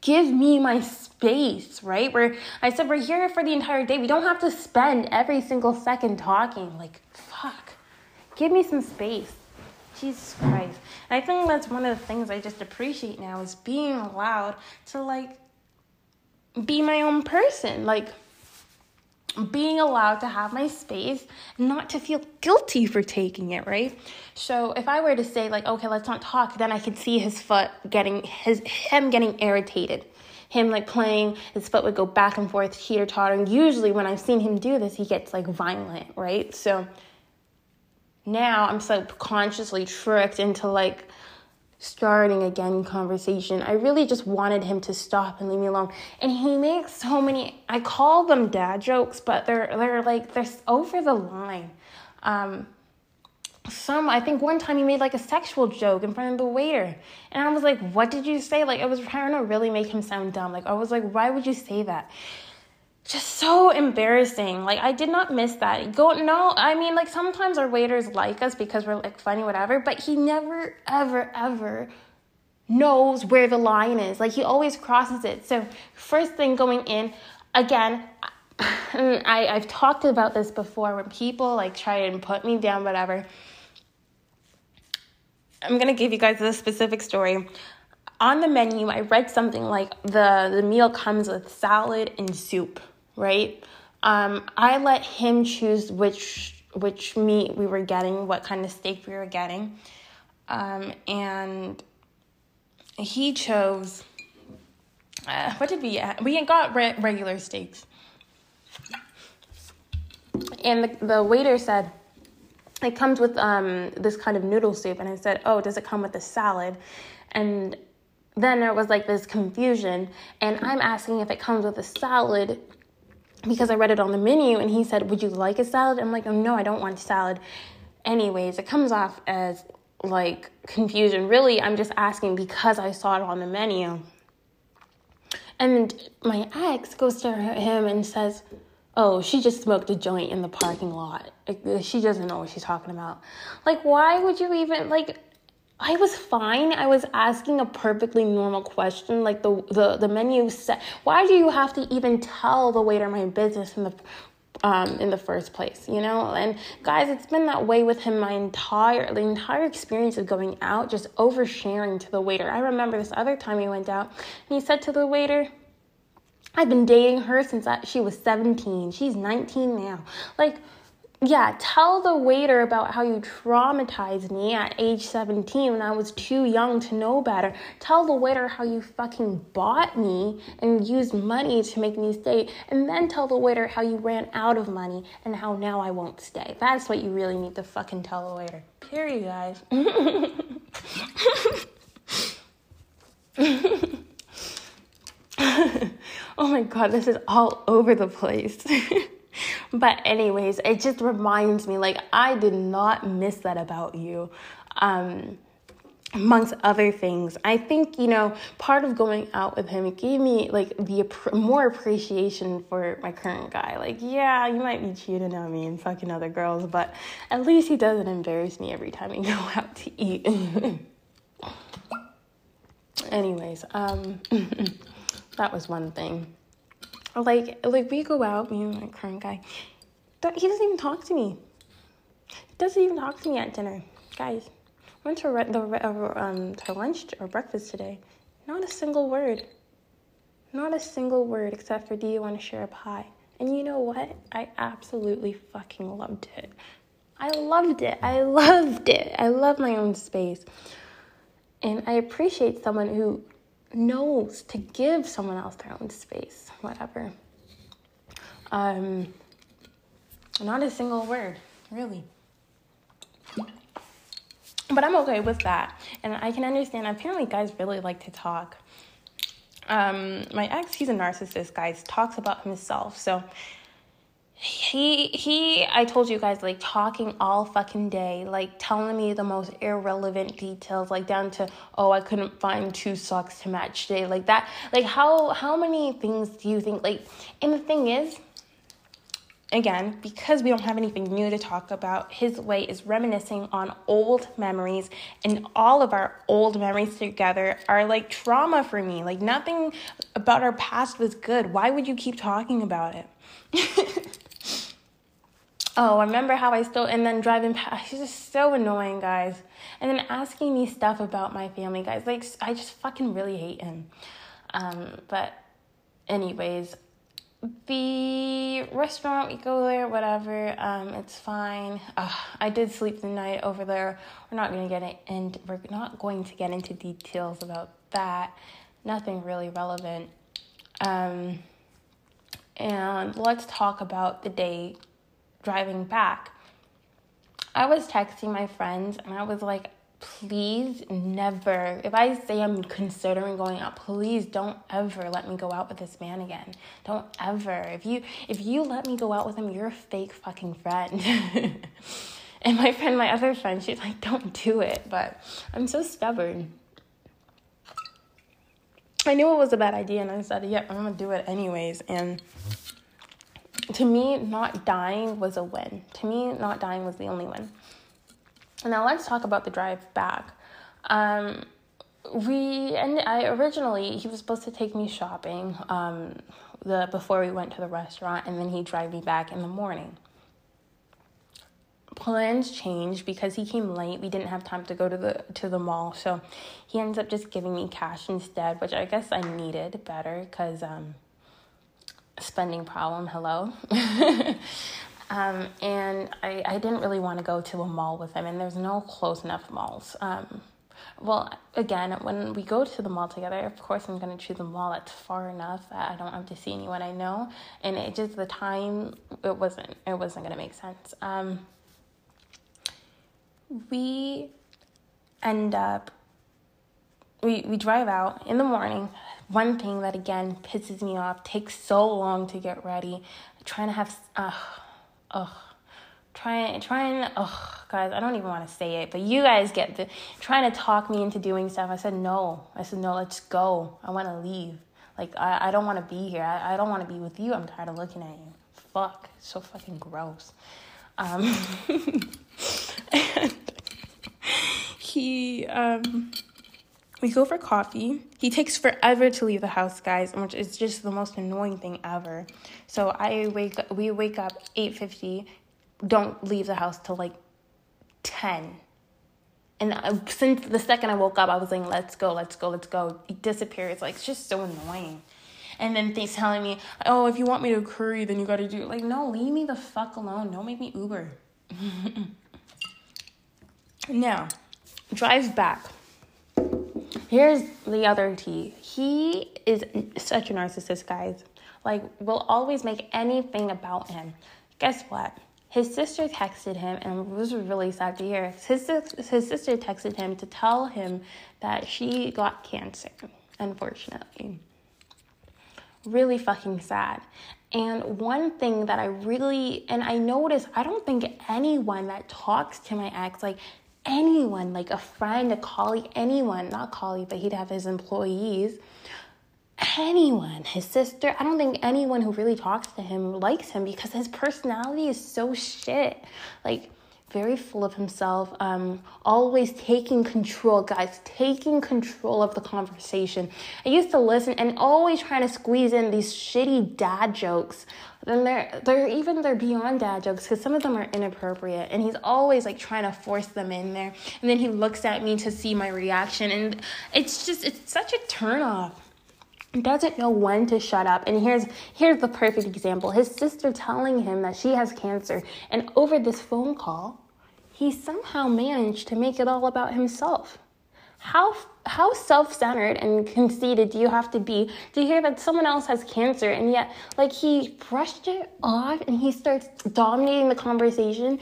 give me my space right? Where i said we're here for the entire day. We don't have to spend every single second talking. Like fuck. Give me some space. Jesus christ. And i think that's one of the things i just appreciate now is being allowed to like be my own person. Like being allowed to have my space not to feel guilty for taking it, right? So if I were to say like, okay, let's not talk, then I could see his foot getting his him getting irritated. Him like playing, his foot would go back and forth, teeter tottering. Usually when I've seen him do this, he gets like violent, right? So now I'm subconsciously tricked into like starting again conversation. I really just wanted him to stop and leave me alone. And he makes so many I call them dad jokes, but they're they're like they're over the line. Um some I think one time he made like a sexual joke in front of the waiter. And I was like, "What did you say?" Like I was trying to really make him sound dumb. Like I was like, "Why would you say that?" Just so embarrassing. Like I did not miss that. Go no, I mean like sometimes our waiters like us because we're like funny, whatever, but he never, ever, ever knows where the line is. Like he always crosses it. So first thing going in, again, I, I've talked about this before when people like try and put me down, whatever. I'm gonna give you guys a specific story on the menu i read something like the the meal comes with salad and soup right? Um, I let him choose which which meat we were getting, what kind of steak we were getting, um, and he chose. Uh, what did we? Get? We got re- regular steaks, and the, the waiter said it comes with um, this kind of noodle soup, and I said, "Oh, does it come with a salad?" And then there was like this confusion, and I'm asking if it comes with a salad because I read it on the menu and he said, Would you like a salad? I'm like, Oh, no, I don't want salad. Anyways, it comes off as like confusion. Really, I'm just asking because I saw it on the menu. And my ex goes to him and says, Oh, she just smoked a joint in the parking lot. She doesn't know what she's talking about. Like, why would you even, like, I was fine. I was asking a perfectly normal question. Like the the the menu said, why do you have to even tell the waiter my business in the um, in the first place, you know? And guys, it's been that way with him my entire the entire experience of going out, just oversharing to the waiter. I remember this other time he went out and he said to the waiter, I've been dating her since she was 17. She's 19 now. Like yeah, tell the waiter about how you traumatized me at age 17 when I was too young to know better. Tell the waiter how you fucking bought me and used money to make me stay. And then tell the waiter how you ran out of money and how now I won't stay. That's what you really need to fucking tell the waiter. Period, you guys. oh my god, this is all over the place. but anyways it just reminds me like i did not miss that about you um amongst other things. I think you know part of going out with him it gave me like the more appreciation for my current guy. Like yeah you might be cheating on me and fucking other girls but at least he doesn't embarrass me every time we go out to eat. Anyways um that was one thing like, like we go out, me and my current guy. He doesn't even talk to me. He doesn't even talk to me at dinner, guys. Went to re- the uh, um to lunch or breakfast today. Not a single word. Not a single word except for, "Do you want to share a pie?" And you know what? I absolutely fucking loved it. I loved it. I loved it. I love my own space. And I appreciate someone who knows to give someone else their own space, whatever. Um, not a single word, really. But I'm okay with that. And I can understand, apparently, guys really like to talk. Um, my ex, he's a narcissist, guys, talks about himself. So he he I told you guys like talking all fucking day, like telling me the most irrelevant details, like down to oh I couldn't find two socks to match today, like that. Like how how many things do you think like? And the thing is, again, because we don't have anything new to talk about, his way is reminiscing on old memories, and all of our old memories together are like trauma for me. Like nothing about our past was good. Why would you keep talking about it? oh, I remember how I still, and then driving past, She's just so annoying, guys. And then asking me stuff about my family, guys. Like, I just fucking really hate him. Um, but, anyways, the restaurant, we go there, whatever, um, it's fine. Uh, I did sleep the night over there. We're not gonna get it, and we're not going to get into details about that. Nothing really relevant. Um, and let's talk about the day driving back, I was texting my friends and I was like, please never, if I say I'm considering going out, please don't ever let me go out with this man again. Don't ever. If you if you let me go out with him, you're a fake fucking friend. and my friend, my other friend, she's like, don't do it. But I'm so stubborn. I knew it was a bad idea and I said, yep, yeah, I'm gonna do it anyways. And to me, not dying was a win. To me, not dying was the only win. Now let's talk about the drive back. Um, we and I originally he was supposed to take me shopping um, the before we went to the restaurant, and then he'd drive me back in the morning. Plans changed because he came late. We didn't have time to go to the to the mall, so he ends up just giving me cash instead, which I guess I needed better because um, spending problem. Hello. um, and I, I didn't really want to go to a mall with him, and there's no close enough malls. Um, well, again, when we go to the mall together, of course, I'm going to choose a mall that's far enough that I don't have to see anyone I know. And it just, the time, it wasn't, it wasn't going to make sense. Um, we end up, we, we drive out in the morning, one thing that again pisses me off, takes so long to get ready, trying to have, ugh, ugh, trying, trying, ugh, guys, I don't even want to say it, but you guys get the, trying to talk me into doing stuff. I said, no. I said, no, let's go. I want to leave. Like, I, I don't want to be here. I, I don't want to be with you. I'm tired of looking at you. Fuck. So fucking gross. Um, he, um, we go for coffee. He takes forever to leave the house, guys, which is just the most annoying thing ever. So I wake we wake up 8:50, don't leave the house till like 10. And uh, since the second I woke up, I was like, let's go, let's go, let's go. He disappears. Like, it's just so annoying. And then he's telling me, oh, if you want me to curry, then you gotta do it. Like, no, leave me the fuck alone. Don't make me Uber. now, drives back. Here's the other tea. He is such a narcissist, guys. Like, will always make anything about him. Guess what? His sister texted him, and this was really sad to hear. His, his sister texted him to tell him that she got cancer, unfortunately. Really fucking sad. And one thing that I really, and I noticed, I don't think anyone that talks to my ex, like, anyone, like a friend, a colleague, anyone, not colleague, but he'd have his employees, anyone, his sister. I don't think anyone who really talks to him likes him because his personality is so shit. Like, very full of himself, um, always taking control, guys, taking control of the conversation. I used to listen and always trying to squeeze in these shitty dad jokes. Then they're they're even they're beyond dad jokes because some of them are inappropriate, and he's always like trying to force them in there. And then he looks at me to see my reaction, and it's just it's such a turn off doesn't know when to shut up and here's here's the perfect example his sister telling him that she has cancer and over this phone call he somehow managed to make it all about himself. How how self-centered and conceited do you have to be to hear that someone else has cancer and yet like he brushed it off and he starts dominating the conversation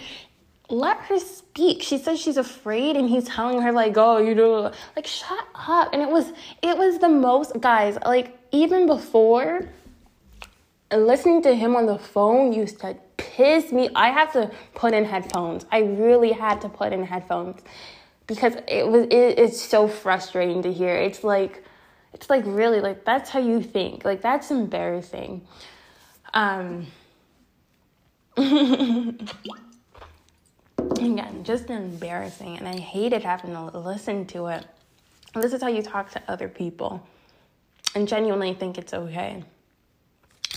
let her speak. She says she's afraid and he's telling her like, "Oh, you know, like shut up." And it was it was the most guys, like even before Listening to him on the phone used to piss me. I had to put in headphones. I really had to put in headphones because it was it, it's so frustrating to hear. It's like it's like really like that's how you think. Like that's embarrassing. Um again, just embarrassing and I hated having to listen to it. This is how you talk to other people and genuinely think it's okay.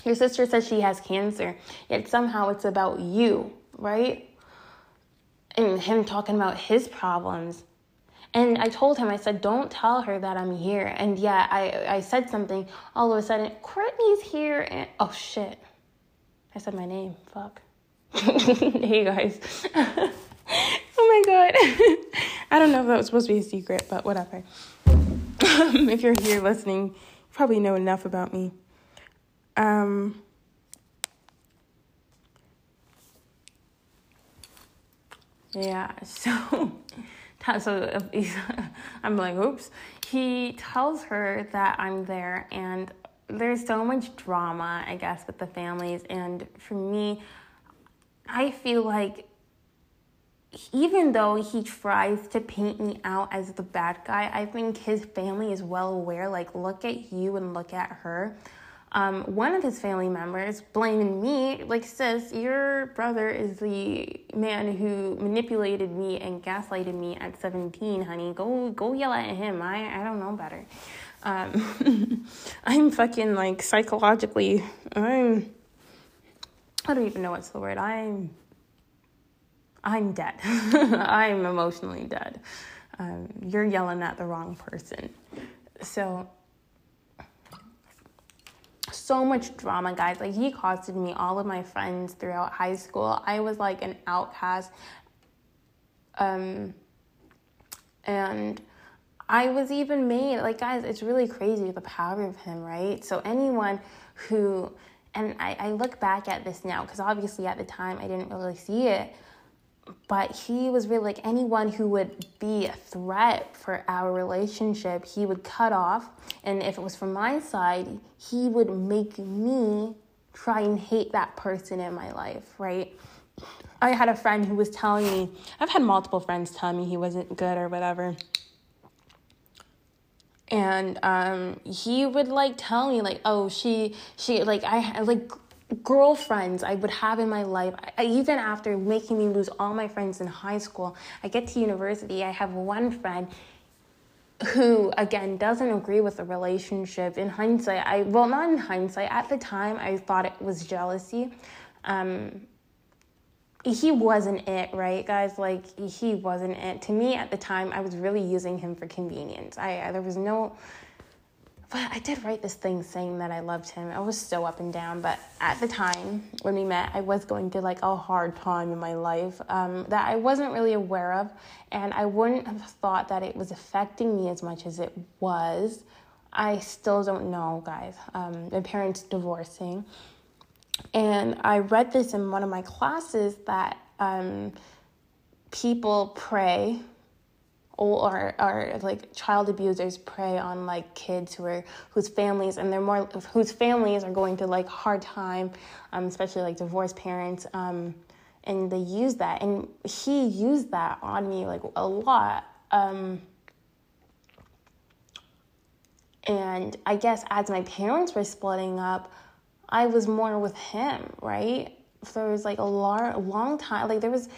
Your sister says she has cancer, yet somehow it's about you, right? And him talking about his problems. And I told him, I said, don't tell her that I'm here. And yeah, I, I said something. All of a sudden, Courtney's here. And oh shit. I said my name. Fuck. hey guys. oh my god. I don't know if that was supposed to be a secret, but whatever. Um, if you're here listening, you probably know enough about me. Um, yeah, so so I'm like, oops. He tells her that I'm there, and there's so much drama, I guess, with the families. And for me, I feel like even though he tries to paint me out as the bad guy, I think his family is well aware. Like, look at you and look at her. Um, one of his family members blaming me, like, sis, your brother is the man who manipulated me and gaslighted me at 17, honey. Go, go yell at him. I, I don't know better. Um, I'm fucking like psychologically, I'm, I don't even know what's the word. I'm, I'm dead. I'm emotionally dead. Um, you're yelling at the wrong person. So so much drama, guys. Like, he costed me all of my friends throughout high school. I was like an outcast. Um, and I was even made, like, guys, it's really crazy the power of him, right? So, anyone who, and I, I look back at this now, because obviously at the time I didn't really see it but he was really like anyone who would be a threat for our relationship, he would cut off. And if it was from my side, he would make me try and hate that person in my life, right? I had a friend who was telling me, I've had multiple friends tell me he wasn't good or whatever. And um, he would like tell me like, oh, she, she, like, I like girlfriends I would have in my life, I, even after making me lose all my friends in high school, I get to university, I have one friend who again doesn't agree with the relationship. In hindsight i well not in hindsight at the time i thought it was jealousy. Um he wasn't it right guys? Like he wasn't it. To me at the time i was really using him for convenience. I, I there was no but I did write this thing saying that I loved him. I was so up and down, but at the time when we met, I was going through like a hard time in my life um, that I wasn't really aware of, and I wouldn't have thought that it was affecting me as much as it was. I still don't know, guys. Um, my parents divorcing, and I read this in one of my classes that um, people pray or, or like child abusers prey on like kids who are whose families and they're more whose families are going through like hard time um, especially like divorced parents um, and they use that and he used that on me like a lot um, and i guess as my parents were splitting up i was more with him right? So there was like a long, long time like there was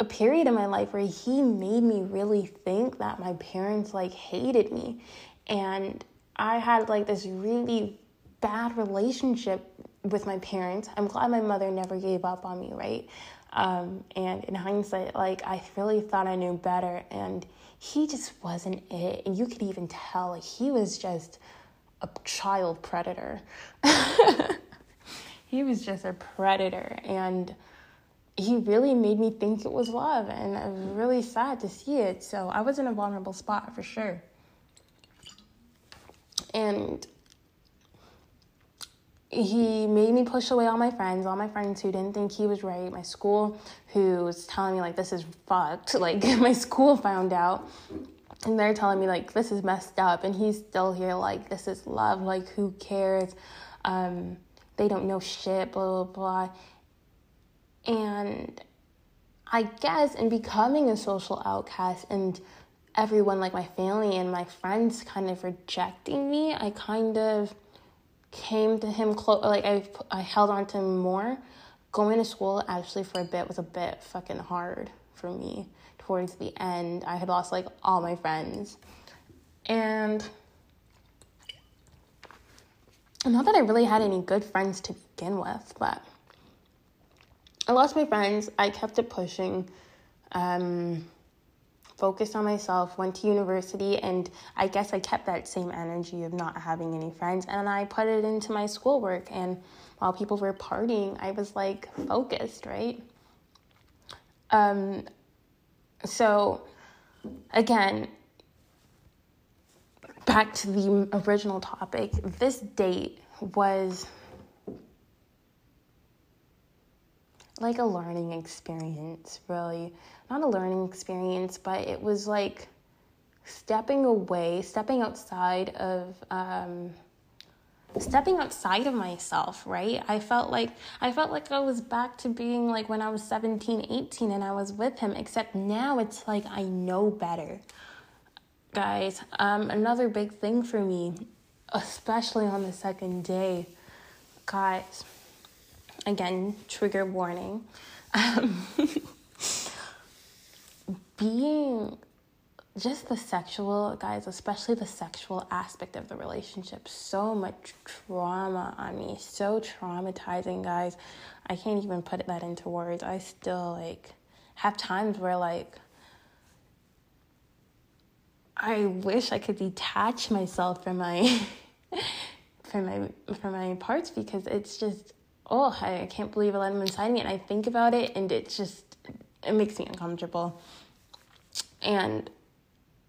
a period in my life where he made me really think that my parents like hated me. And i had like this really bad relationship with my parents. I'm glad my mother never gave up on me right? Um, and in hindsight like i really thought i knew better. And he just wasn't it. And you could even tell like he was just a child predator. He was just a predator. And he really made me think it was love, and I was really sad to see it. So I was in a vulnerable spot for sure. And he made me push away all my friends, all my friends who didn't think he was right, my school who was telling me like this is fucked. Like my school found out and they're telling me like this is messed up and he's still here like this is love, like who cares? Um, they don't know shit, blah, blah, blah. And I guess in becoming a social outcast and everyone, like my family and my friends, kind of rejecting me, I kind of came to him close. Like I, I held on to him more. Going to school actually for a bit was a bit fucking hard for me. Towards the end, I had lost like all my friends, and not that I really had any good friends to begin with, but I lost my friends. I kept it pushing. Um, focused on myself, went to university, and I guess I kept that same energy of not having any friends and I put it into my schoolwork. And while people were partying, I was like focused, right? Um, so, again, back to the original topic, this date was like a learning experience, really. Not a learning experience, but it was like stepping away, stepping outside of um, stepping outside of myself, right? I felt like I felt like I was back to being like when I was 17, 18 and I was with him, except now it's like I know better. Guys, um another big thing for me, especially on the second day, guys, again, trigger warning. Um, being just the sexual, guys, especially the sexual aspect of the relationship, so much trauma on me, so traumatizing, guys. I can't even put that into words. I still like have times where like I wish I could detach myself from my from my from my parts because it's just oh, I can't believe I let him inside me. And I think about it and it just, it makes me uncomfortable. And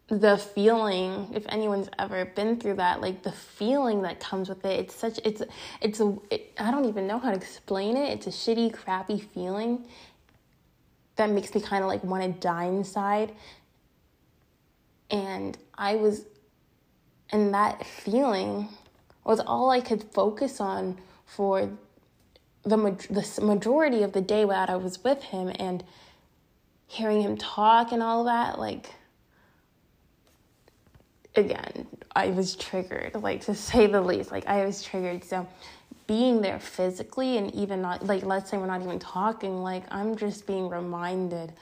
the feeling, if anyone's ever been through that, like the feeling that comes with it, it's such, it's, it's a, it, I don't even know how to explain it. It's a shitty, crappy feeling that makes me kind of like want to die inside. And I was, and that feeling was all I could focus on for the, the majority of the day that I was with him and hearing him talk and all that, like, again, I was triggered, like, to say the least. Like, I was triggered. So, being there physically and even not, like, let's say we're not even talking, like, I'm just being reminded.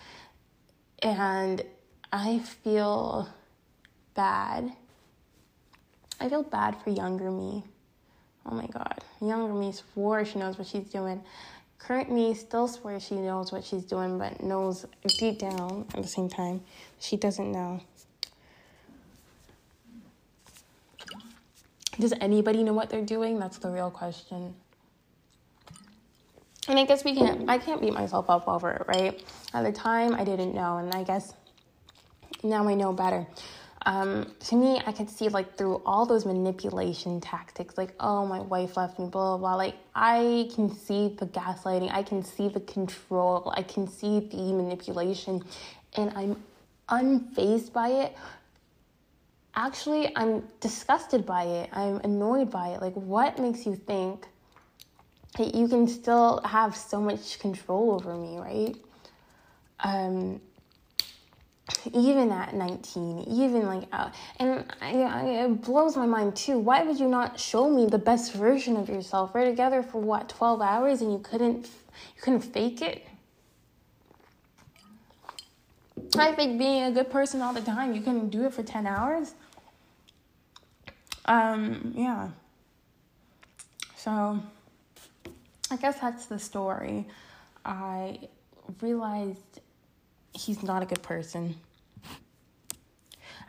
And I feel bad. I feel bad for younger me. Oh my God. Younger me swore she knows what she's doing. Current me still swears she knows what she's doing, but knows deep down at the same time she doesn't know. Does anybody know what they're doing? That's the real question. And I guess we can't, I can't beat myself up over it, right? At the time, I didn't know, and I guess now I know better um, to me, I could see like through all those manipulation tactics, like, oh, my wife left me, blah, blah, blah. Like, I can see the gaslighting, I can see the control, I can see the manipulation, and I'm unfazed by it. Actually, I'm disgusted by it, I'm annoyed by it. Like, what makes you think that you can still have so much control over me, right? Um, even at 19 even like uh, and I, I, it blows my mind too. Why would you not show me the best version of yourself? We're together for what 12 hours and you couldn't you couldn't fake it? I think being a good person all the time. You couldn't do it for 10 hours? Um yeah. So i guess that's the story. I realized he's not a good person.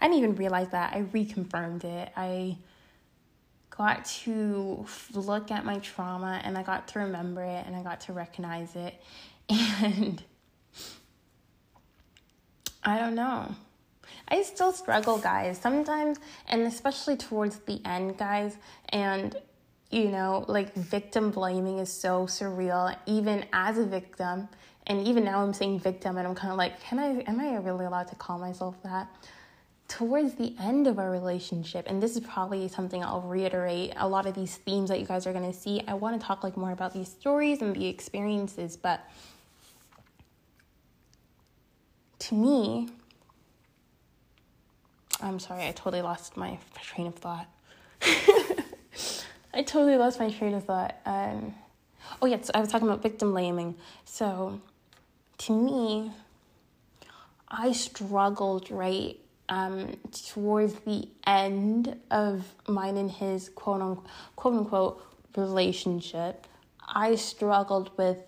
I didn't even realize that. I reconfirmed it. I got to look at my trauma and I got to remember it and I got to recognize it. And I don't know. I still struggle, guys, sometimes, and especially towards the end, guys. And, you know, like victim blaming is so surreal, even as a victim and even now I'm saying victim and I'm kind of like, can I, am I really allowed to call myself that? towards the end of our relationship, and this is probably something I'll reiterate a lot of these themes that you guys are to see. I want to talk like more about these stories and the experiences, but to me, I'm sorry, I totally lost my train of thought. I totally lost my train of thought. Um, oh, yes, yeah, so I was talking about victim blaming. So, to me, I struggled, right, um, towards the end of mine and his quote unquote, quote unquote relationship. I struggled with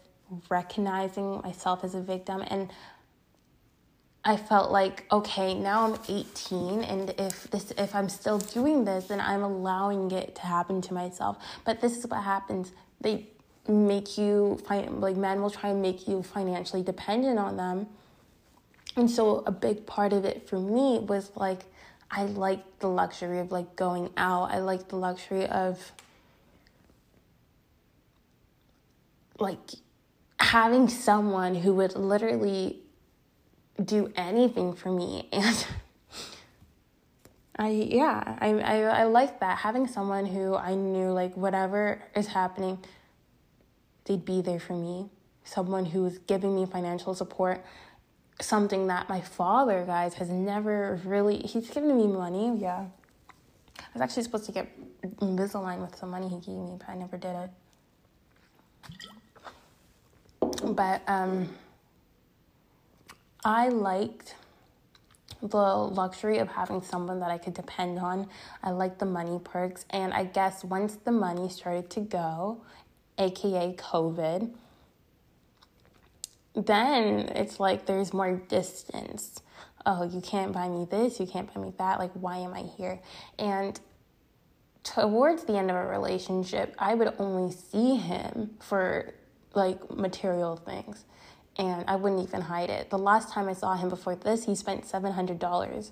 recognizing myself as a victim and I felt like okay now I'm 18 and if this if I'm still doing this then I'm allowing it to happen to myself but this is what happens they make you find like men will try and make you financially dependent on them. And so a big part of it for me was like I like the luxury of like going out. I like the luxury of like having someone who would literally do anything for me. And I yeah I, I I like that. Having someone who I knew like whatever is happening they'd be there for me someone who is giving me financial support something that my father guys has never really he's given me money yeah I was actually supposed to get Invisalign with some money he gave me but I never did it but um I liked the luxury of having someone that I could depend on. I liked the money perks. And I guess once the money started to go, aka COVID, then it's like there's more distance. Oh, you can't buy me this, you can't buy me that. Like, why am I here? And towards the end of a relationship, I would only see him for like material things and I wouldn't even hide it. The last time I saw him before this, he spent $700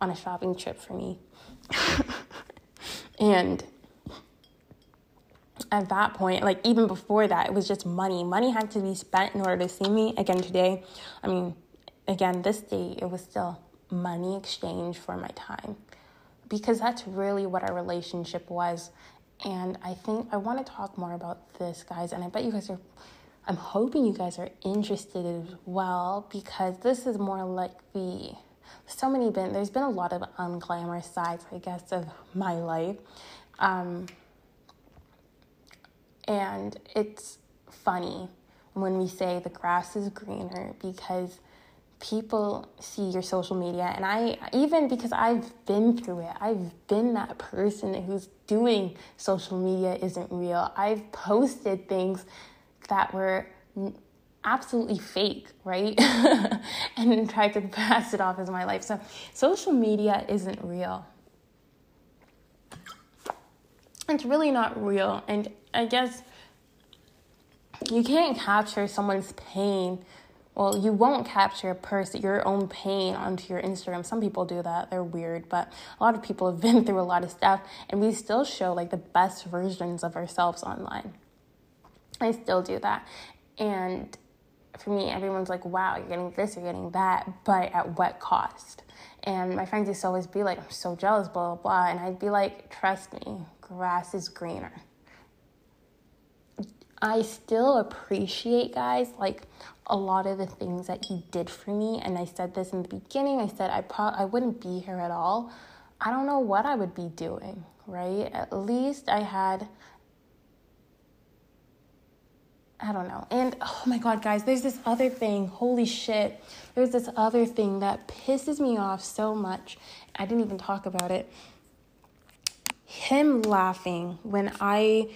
on a shopping trip for me. and at that point, like even before that, it was just money. Money had to be spent in order to see me. Again, today, I mean, again, this day, it was still money exchange for my time because that's really what our relationship was. And I think I want to talk more about this, guys. And I bet you guys are I'm hoping you guys are interested as well because this is more like the so many been there's been a lot of unglamorous sides I guess of my life um, and it's funny when we say the grass is greener because people see your social media and I even because I've been through it I've been that person who's doing social media isn't real I've posted things that were absolutely fake, right? and tried to pass it off as my life. So social media isn't real. It's really not real. And I guess you can't capture someone's pain. Well, you won't capture a person, your own pain onto your Instagram. Some people do that. They're weird, but a lot of people have been through a lot of stuff and we still show like the best versions of ourselves online. I still do that. And for me, everyone's like, wow, you're getting this, you're getting that, but at what cost? And my friends used to always be like, I'm so jealous, blah, blah, blah. And I'd be like, trust me, grass is greener. I still appreciate, guys, like a lot of the things that he did for me. And I said this in the beginning. I said I pro- I wouldn't be here at all. I don't know what I would be doing, right? At least I had I don't know. And oh my God, guys, there's this other thing. Holy shit. There's this other thing that pisses me off so much. I didn't even talk about it. Him laughing when I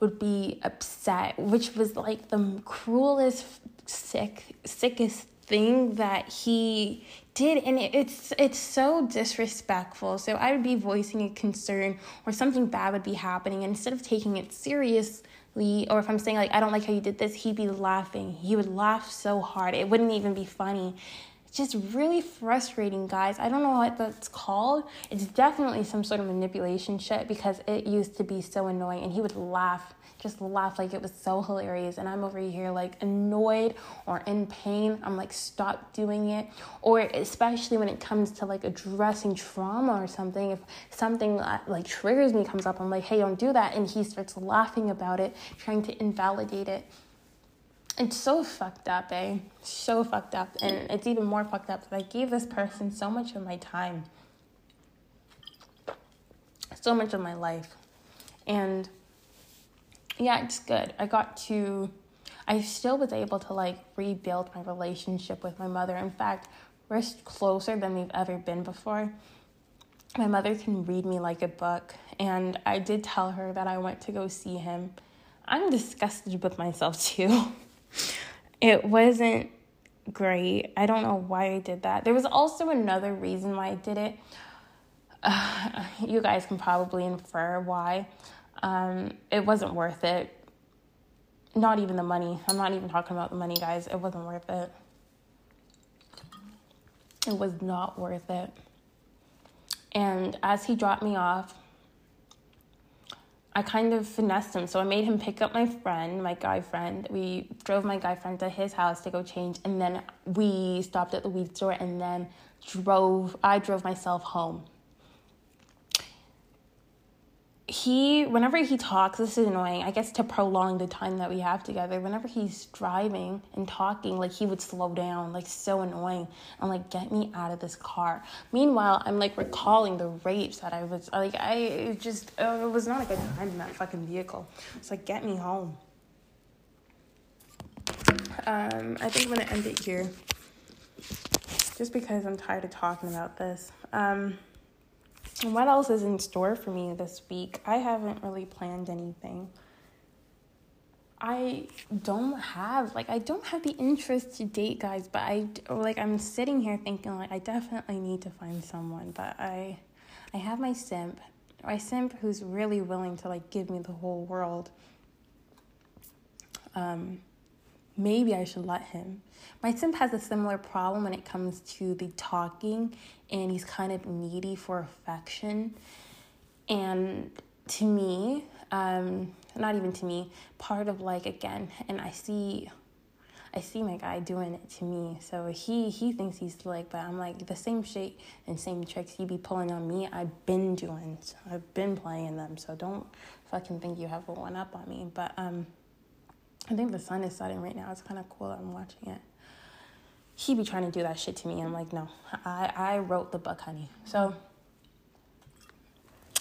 would be upset, which was like the cruelest, sick, sickest thing that he did and it's it's so disrespectful so i would be voicing a concern or something bad would be happening and instead of taking it seriously or if I'm saying like I don't like how you did this, he'd be laughing. He would laugh so hard. It wouldn't even be funny. It's just really frustrating, guys. I don't know what that's called. It's definitely some sort of manipulation shit because it used to be so annoying and he would laugh, just laugh like it was so hilarious. And I'm over here like annoyed or in pain. I'm like, stop doing it. Or especially when it comes to like addressing trauma or something, if something uh, like triggers me comes up, I'm like, hey, don't do that. And he starts laughing about it, trying to invalidate it it's so fucked up, eh? So fucked up. And it's even more fucked up that I gave this person so much of my time, so much of my life. And yeah, it's good. I got to, I still was able to like rebuild my relationship with my mother. In fact, we're closer than we've ever been before. My mother can read me like a book. And I did tell her that I went to go see him. I'm disgusted with myself too. It wasn't great. I don't know why I did that. There was also another reason why I did it. Uh, you guys can probably infer why. Um, it wasn't worth it. Not even the money. I'm not even talking about the money, guys. It wasn't worth it. It was not worth it. And as he dropped me off, I kind of finessed him. So I made him pick up my friend, my guy friend. We drove my guy friend to his house to go change, and then we stopped at the weed store, and then drove. I drove myself home he whenever he talks this is annoying i guess to prolong the time that we have together. Whenever he's driving and talking like he would slow down like so annoying. And like get me out of this car. Meanwhile i'm like recalling the rapes that i was like i just uh, it was not a good time in that fucking vehicle. It's like get me home. Um i think i'm gonna end it here. Just because i'm tired of talking about this. Um what else is in store for me this week? I haven't really planned anything. I don't have like I don't have the interest to date guys, but I like I'm sitting here thinking like I definitely need to find someone, but I I have my simp. My simp who's really willing to like give me the whole world. Um maybe I should let him. My simp has a similar problem when it comes to the talking, and he's kind of needy for affection. And to me, um, not even to me, part of like again, and I see, I see my guy doing it to me. So he he thinks he's like, but I'm like the same shit and same tricks he be pulling on me. I've been doing, I've been playing them. So don't fucking think you have a one up on me. But um I think the sun is setting right now. It's kind of cool. I'm watching it. He be trying to do that shit to me. I'm like, no, I, I wrote the book, honey. So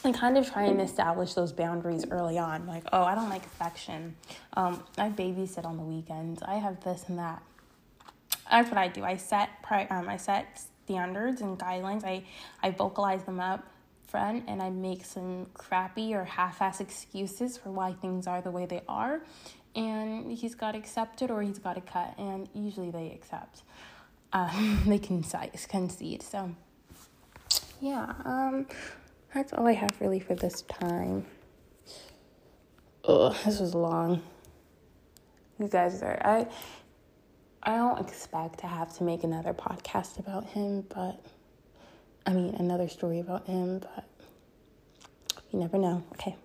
I kind of try and establish those boundaries early on. Like, oh, I don't like affection. Um, I babysit on the weekends. I have this and that. That's what I do. I set pri- um, I set standards and guidelines. I I vocalize them up front and I make some crappy or half-ass excuses for why things are the way they are and he's got accepted or he's got a cut, and usually they accept. Um, they concede, concede. So, yeah, um, that's all I have really for this time. Oh, this was long. You guys are I. I don't expect to have to make another podcast about him, but I mean another story about him, but you never know. Okay.